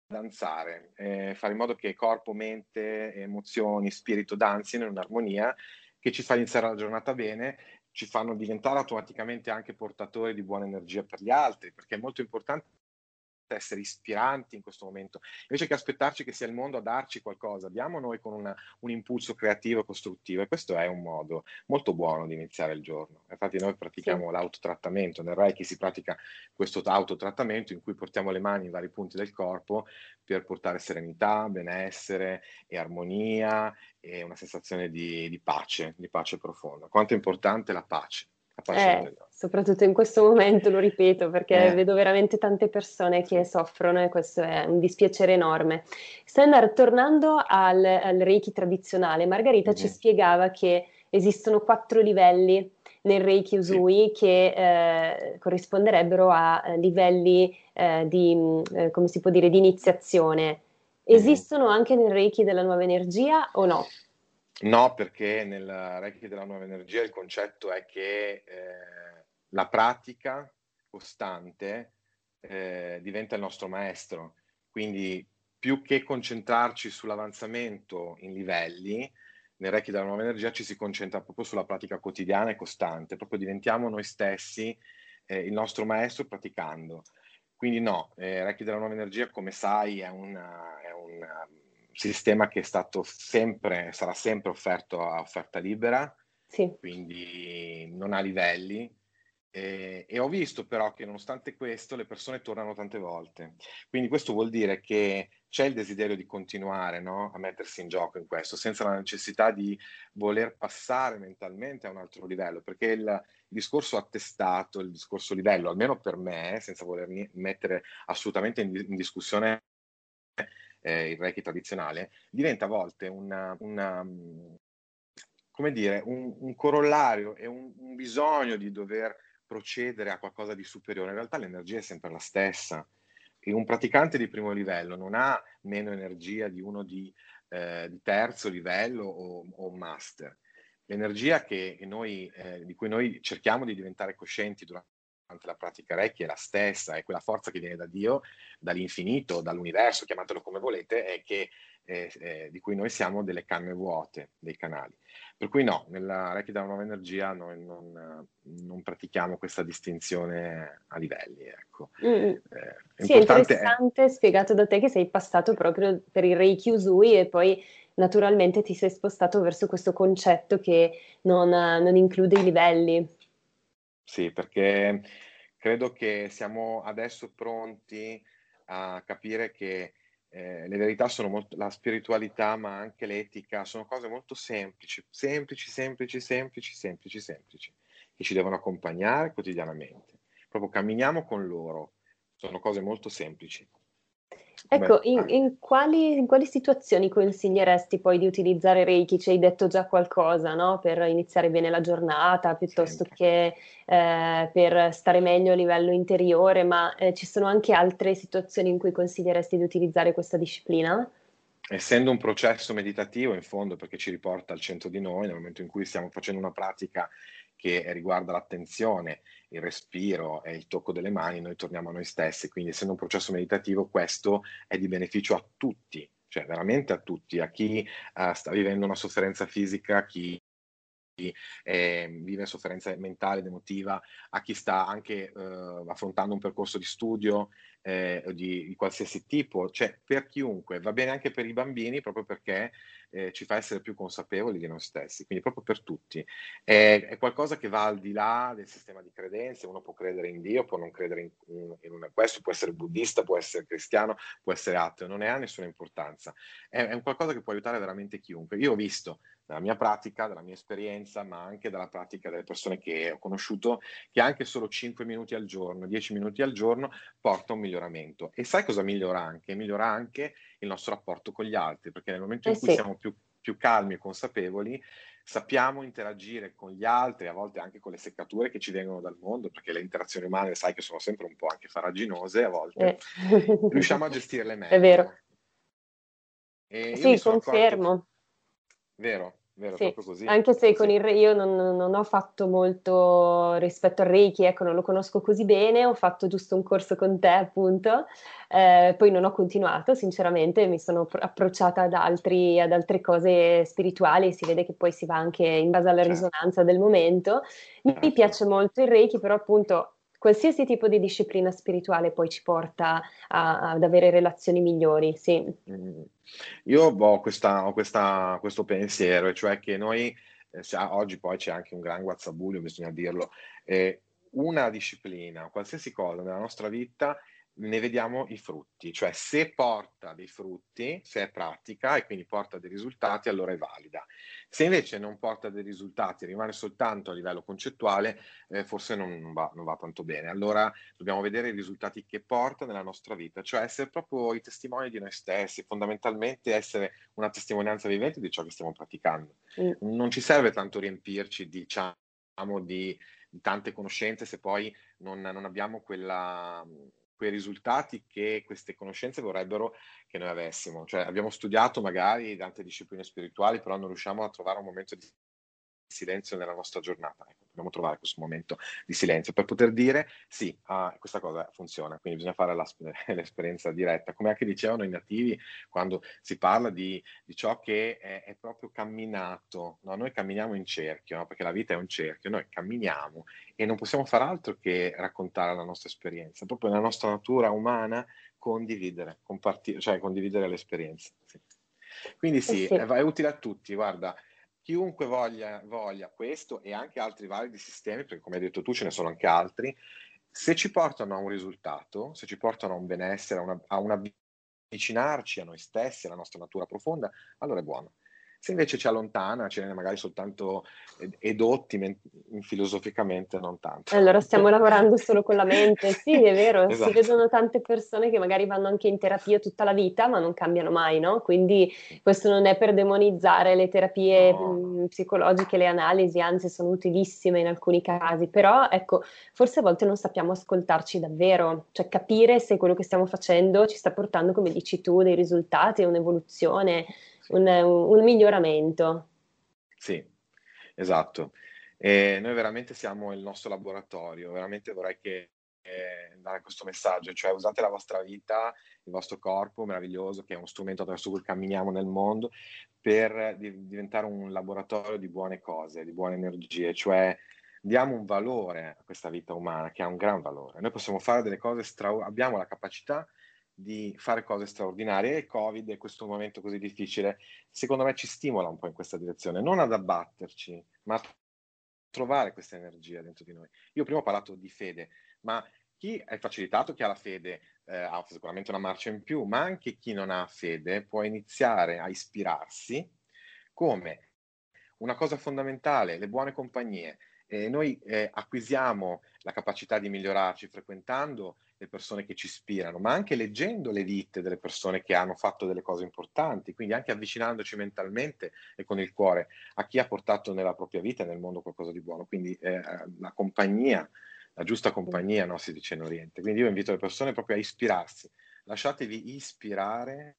danzare, eh, fare in modo che corpo, mente, emozioni, spirito danzino in un'armonia che ci fa iniziare la giornata bene, ci fanno diventare automaticamente anche portatori di buona energia per gli altri, perché è molto importante essere ispiranti in questo momento, invece che aspettarci che sia il mondo a darci qualcosa, diamo noi con una, un impulso creativo e costruttivo e questo è un modo molto buono di iniziare il giorno. Infatti noi pratichiamo sì. l'autotrattamento, nel Reiki si pratica questo autotrattamento in cui portiamo le mani in vari punti del corpo per portare serenità, benessere e armonia e una sensazione di, di pace, di pace profonda. Quanto è importante la pace. Eh, soprattutto in questo momento, lo ripeto, perché eh. vedo veramente tante persone che soffrono e questo è un dispiacere enorme. Stendar, tornando al, al Reiki tradizionale, Margherita mm. ci spiegava che esistono quattro livelli nel Reiki Usui sì. che eh, corrisponderebbero a eh, livelli eh, di, mm, eh, come si può dire, di iniziazione. Esistono mm. anche nel Reiki della nuova energia o no? No, perché nel Reiki della nuova energia il concetto è che eh, la pratica costante eh, diventa il nostro maestro. Quindi più che concentrarci sull'avanzamento in livelli, nel Reiki della nuova energia ci si concentra proprio sulla pratica quotidiana e costante, proprio diventiamo noi stessi eh, il nostro maestro praticando. Quindi no, eh, Reiki della nuova energia, come sai, è, una, è un sistema che è stato sempre, sarà sempre offerto a offerta libera, sì. quindi non ha livelli. E, e, ho visto però che nonostante questo le persone tornano tante volte. Quindi questo vuol dire che c'è il desiderio di continuare no? a mettersi in gioco in questo, senza la necessità di voler passare mentalmente a un altro livello, perché il, il discorso attestato, il discorso livello, almeno per me, senza voler mettere assolutamente in, in discussione eh, il Reiki tradizionale, diventa a volte una, una come dire, un, un corollario e un, un, bisogno di dover procedere a qualcosa di superiore. In realtà l'energia è sempre la stessa. E un praticante di primo livello non ha meno energia di uno di, eh, di terzo livello o, o master. L'energia noi, eh, di cui noi cerchiamo di diventare coscienti durante la pratica Reiki è la stessa, è quella forza che viene da Dio, dall'infinito, dall'universo, chiamatelo come volete, e che, eh, eh, di cui noi siamo delle canne vuote, dei canali. Per cui no, nella Reiki della nuova energia noi non, non pratichiamo questa distinzione a livelli. Ecco. Mm. Eh, sì, è interessante, è... spiegato da te che sei passato proprio per il Reiki Usui e poi naturalmente ti sei spostato verso questo concetto che non, non include i livelli. Sì, perché credo che siamo adesso pronti a capire che eh, le verità sono molto, la spiritualità, ma anche l'etica, sono cose molto semplici, semplici, semplici, semplici, semplici, semplici, che ci devono accompagnare quotidianamente. Proprio camminiamo con loro, sono cose molto semplici. Ecco, in, in, quali, in, quali, situazioni consiglieresti poi di utilizzare Reiki? Ci hai detto già qualcosa, no? Per iniziare bene la giornata, piuttosto Sempre. che eh, per stare meglio a livello interiore, ma eh, ci sono anche altre situazioni in cui consiglieresti di utilizzare questa disciplina? Essendo un processo meditativo, in fondo, perché ci riporta al centro di noi, nel momento in cui stiamo facendo una pratica che riguarda l'attenzione, il respiro e il tocco delle mani, noi torniamo a noi stessi. Quindi, essendo un processo meditativo, questo è di beneficio a tutti, cioè veramente a tutti, a chi uh, sta vivendo una sofferenza fisica, a chi eh, vive sofferenza mentale ed emotiva, a chi sta anche eh, affrontando un percorso di studio eh, di, di, qualsiasi tipo, cioè per chiunque, va bene anche per i bambini proprio perché eh, ci fa essere più consapevoli di noi stessi, quindi proprio per tutti. È, è, qualcosa che va al di là del sistema di credenze, uno può credere in Dio, può non credere in, in, in questo, può essere buddista, può essere cristiano, può essere ateo, non ne ha nessuna importanza. È, è un qualcosa che può aiutare veramente chiunque. Io ho visto dalla mia pratica, dalla mia esperienza, ma anche dalla pratica delle persone che ho conosciuto, che anche solo 5 minuti al giorno, 10 minuti al giorno porta a un miglioramento. E sai cosa migliora anche? Migliora anche il nostro rapporto con gli altri, perché nel momento in eh cui sì. siamo più, più calmi e consapevoli, sappiamo interagire con gli altri, a volte anche con le seccature che ci vengono dal mondo, perché le interazioni umane sai che sono sempre un po' anche faraginose a volte, eh. riusciamo a gestirle meglio. È vero. E sì, confermo. Accorto... Vero, Vero, sì, così. Anche se con il Reiki io non, non, ho fatto molto rispetto al Reiki, ecco, non lo conosco così bene, ho fatto giusto un corso con te, appunto, eh, poi non ho continuato, sinceramente, mi sono approcciata ad, altri, ad altre cose spirituali, si vede che poi si va anche in base alla certo. risonanza del momento. Mi certo. piace molto il Reiki, però appunto qualsiasi tipo di disciplina spirituale poi ci porta a, ad avere relazioni migliori, sì. Mm. Io ho, questa, ho questa, questo pensiero, cioè che noi, eh, oggi poi c'è anche un gran guazzabulio, bisogna dirlo, eh, una disciplina, qualsiasi cosa nella nostra vita ne vediamo i frutti, cioè se porta dei frutti, se è pratica e quindi porta dei risultati, allora è valida. Se invece non porta dei risultati, rimane soltanto a livello concettuale, eh, forse non, non, va, non, va, tanto bene. Allora dobbiamo vedere i risultati che porta nella nostra vita, cioè essere proprio i testimoni di noi stessi, fondamentalmente essere una testimonianza vivente di ciò che stiamo praticando. Mm. Non ci serve tanto riempirci, diciamo, di, di tante conoscenze se poi non, non abbiamo quella quei risultati che queste conoscenze vorrebbero che noi avessimo. Cioè abbiamo studiato magari tante discipline spirituali, però non riusciamo a trovare un momento di silenzio nella nostra giornata. Ecco, dobbiamo trovare questo momento di silenzio per poter dire sì, ah, questa cosa funziona, quindi bisogna fare l'esperienza diretta. Come anche dicevano i nativi quando si parla di, di ciò che è, è, proprio camminato, no? noi camminiamo in cerchio, no? perché la vita è un cerchio, noi camminiamo e non possiamo fare altro che raccontare la nostra esperienza, proprio nella nostra natura umana condividere, compartire, cioè condividere l'esperienza. Sì. Quindi sì, eh sì. È utile a tutti, guarda, chiunque voglia, voglia, questo e anche altri validi sistemi, perché come hai detto tu ce ne sono anche altri, se ci portano a un risultato, se ci portano a un benessere, a, una, a un avvicinarci a noi stessi, alla nostra natura profonda, allora è buono. Se invece ci allontana, ce ne magari soltanto edotti filosoficamente, non tanto. Allora stiamo lavorando solo con la mente, sì è vero, esatto. si vedono tante persone che magari vanno anche in terapia tutta la vita ma non cambiano mai, no? Quindi questo non è per demonizzare le terapie no. psicologiche, le analisi, anzi sono utilissime in alcuni casi, però ecco, forse a volte non sappiamo ascoltarci davvero, cioè capire se quello che stiamo facendo ci sta portando, come dici tu, dei risultati, un'evoluzione un, un miglioramento. Sì, esatto. E noi veramente siamo il nostro laboratorio, veramente vorrei che eh, dare questo messaggio, cioè usate la vostra vita, il vostro corpo meraviglioso, che è uno strumento attraverso cui camminiamo nel mondo, per di- diventare un laboratorio di buone cose, di buone energie, cioè diamo un valore a questa vita umana che ha un gran valore. Noi possiamo fare delle cose straordinarie, abbiamo la capacità di fare cose straordinarie e il Covid e questo momento così difficile, secondo me ci stimola un po' in questa direzione, non ad abbatterci, ma a trovare questa energia dentro di noi. Io prima ho parlato di fede, ma chi è facilitato, chi ha la fede, eh, ha sicuramente una marcia in più, ma anche chi non ha fede può iniziare a ispirarsi come una cosa fondamentale, le buone compagnie. Eh, noi eh, acquisiamo la capacità di migliorarci frequentando le persone che ci ispirano, ma anche leggendo le vite delle persone che hanno fatto delle cose importanti, quindi anche avvicinandoci mentalmente e con il cuore a chi ha portato nella propria vita e nel mondo qualcosa di buono. Quindi eh, la compagnia, la giusta compagnia, no, si dice in Oriente. Quindi io invito le persone proprio a ispirarsi. Lasciatevi ispirare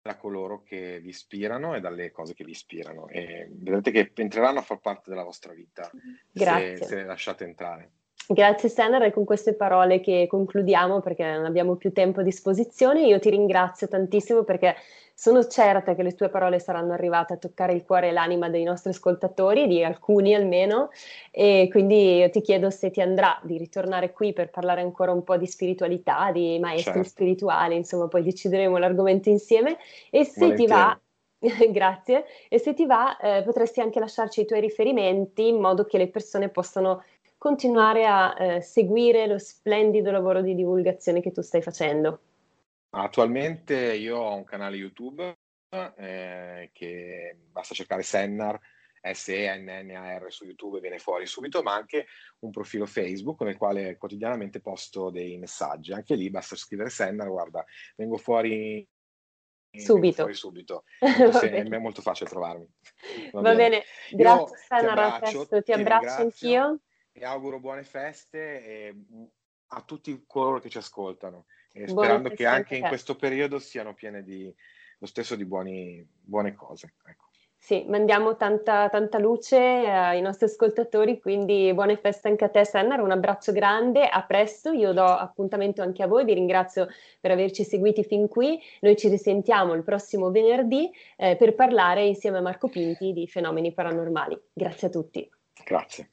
da coloro che vi ispirano e dalle cose che vi ispirano e vedrete che entreranno a far parte della vostra vita se, se le lasciate entrare. Grazie Senner, è con queste parole che concludiamo perché non abbiamo più tempo a disposizione. Io ti ringrazio tantissimo perché sono certa che le tue parole saranno arrivate a toccare il cuore e l'anima dei nostri ascoltatori, di alcuni almeno, e quindi io ti chiedo se ti andrà di ritornare qui per parlare ancora un po' di spiritualità, di maestri Certo. spirituali, insomma, poi decideremo l'argomento insieme e se ti Volentieri. va Grazie. E se ti va, eh, potresti anche lasciarci i tuoi riferimenti in modo che le persone possano continuare a eh, seguire lo splendido lavoro di divulgazione che tu stai facendo. Attualmente io ho un canale YouTube eh, che basta cercare Sennar, S-E-N-N-A-R su YouTube viene fuori subito, ma anche un profilo Facebook nel quale quotidianamente posto dei messaggi. Anche lì basta scrivere Sennar, guarda, vengo fuori Subito. fuori subito. Molto se- è molto facile trovarmi. Va Va bene. bene, grazie ti abbraccio, presto, ti abbraccio anch'io. E auguro buone feste mm, a tutti coloro che ci ascoltano, sperando che anche in questo periodo siano piene di lo stesso di buoni- buone cose. Ecco. Sì, mandiamo tanta, tanta luce eh, ai nostri ascoltatori, quindi buone feste anche a te, Sennar, un abbraccio grande, a presto, io do appuntamento anche a voi, vi ringrazio per averci seguiti fin qui, noi ci risentiamo il prossimo venerdì eh, per parlare insieme a Marco Pinti di fenomeni paranormali. Grazie a tutti. Grazie.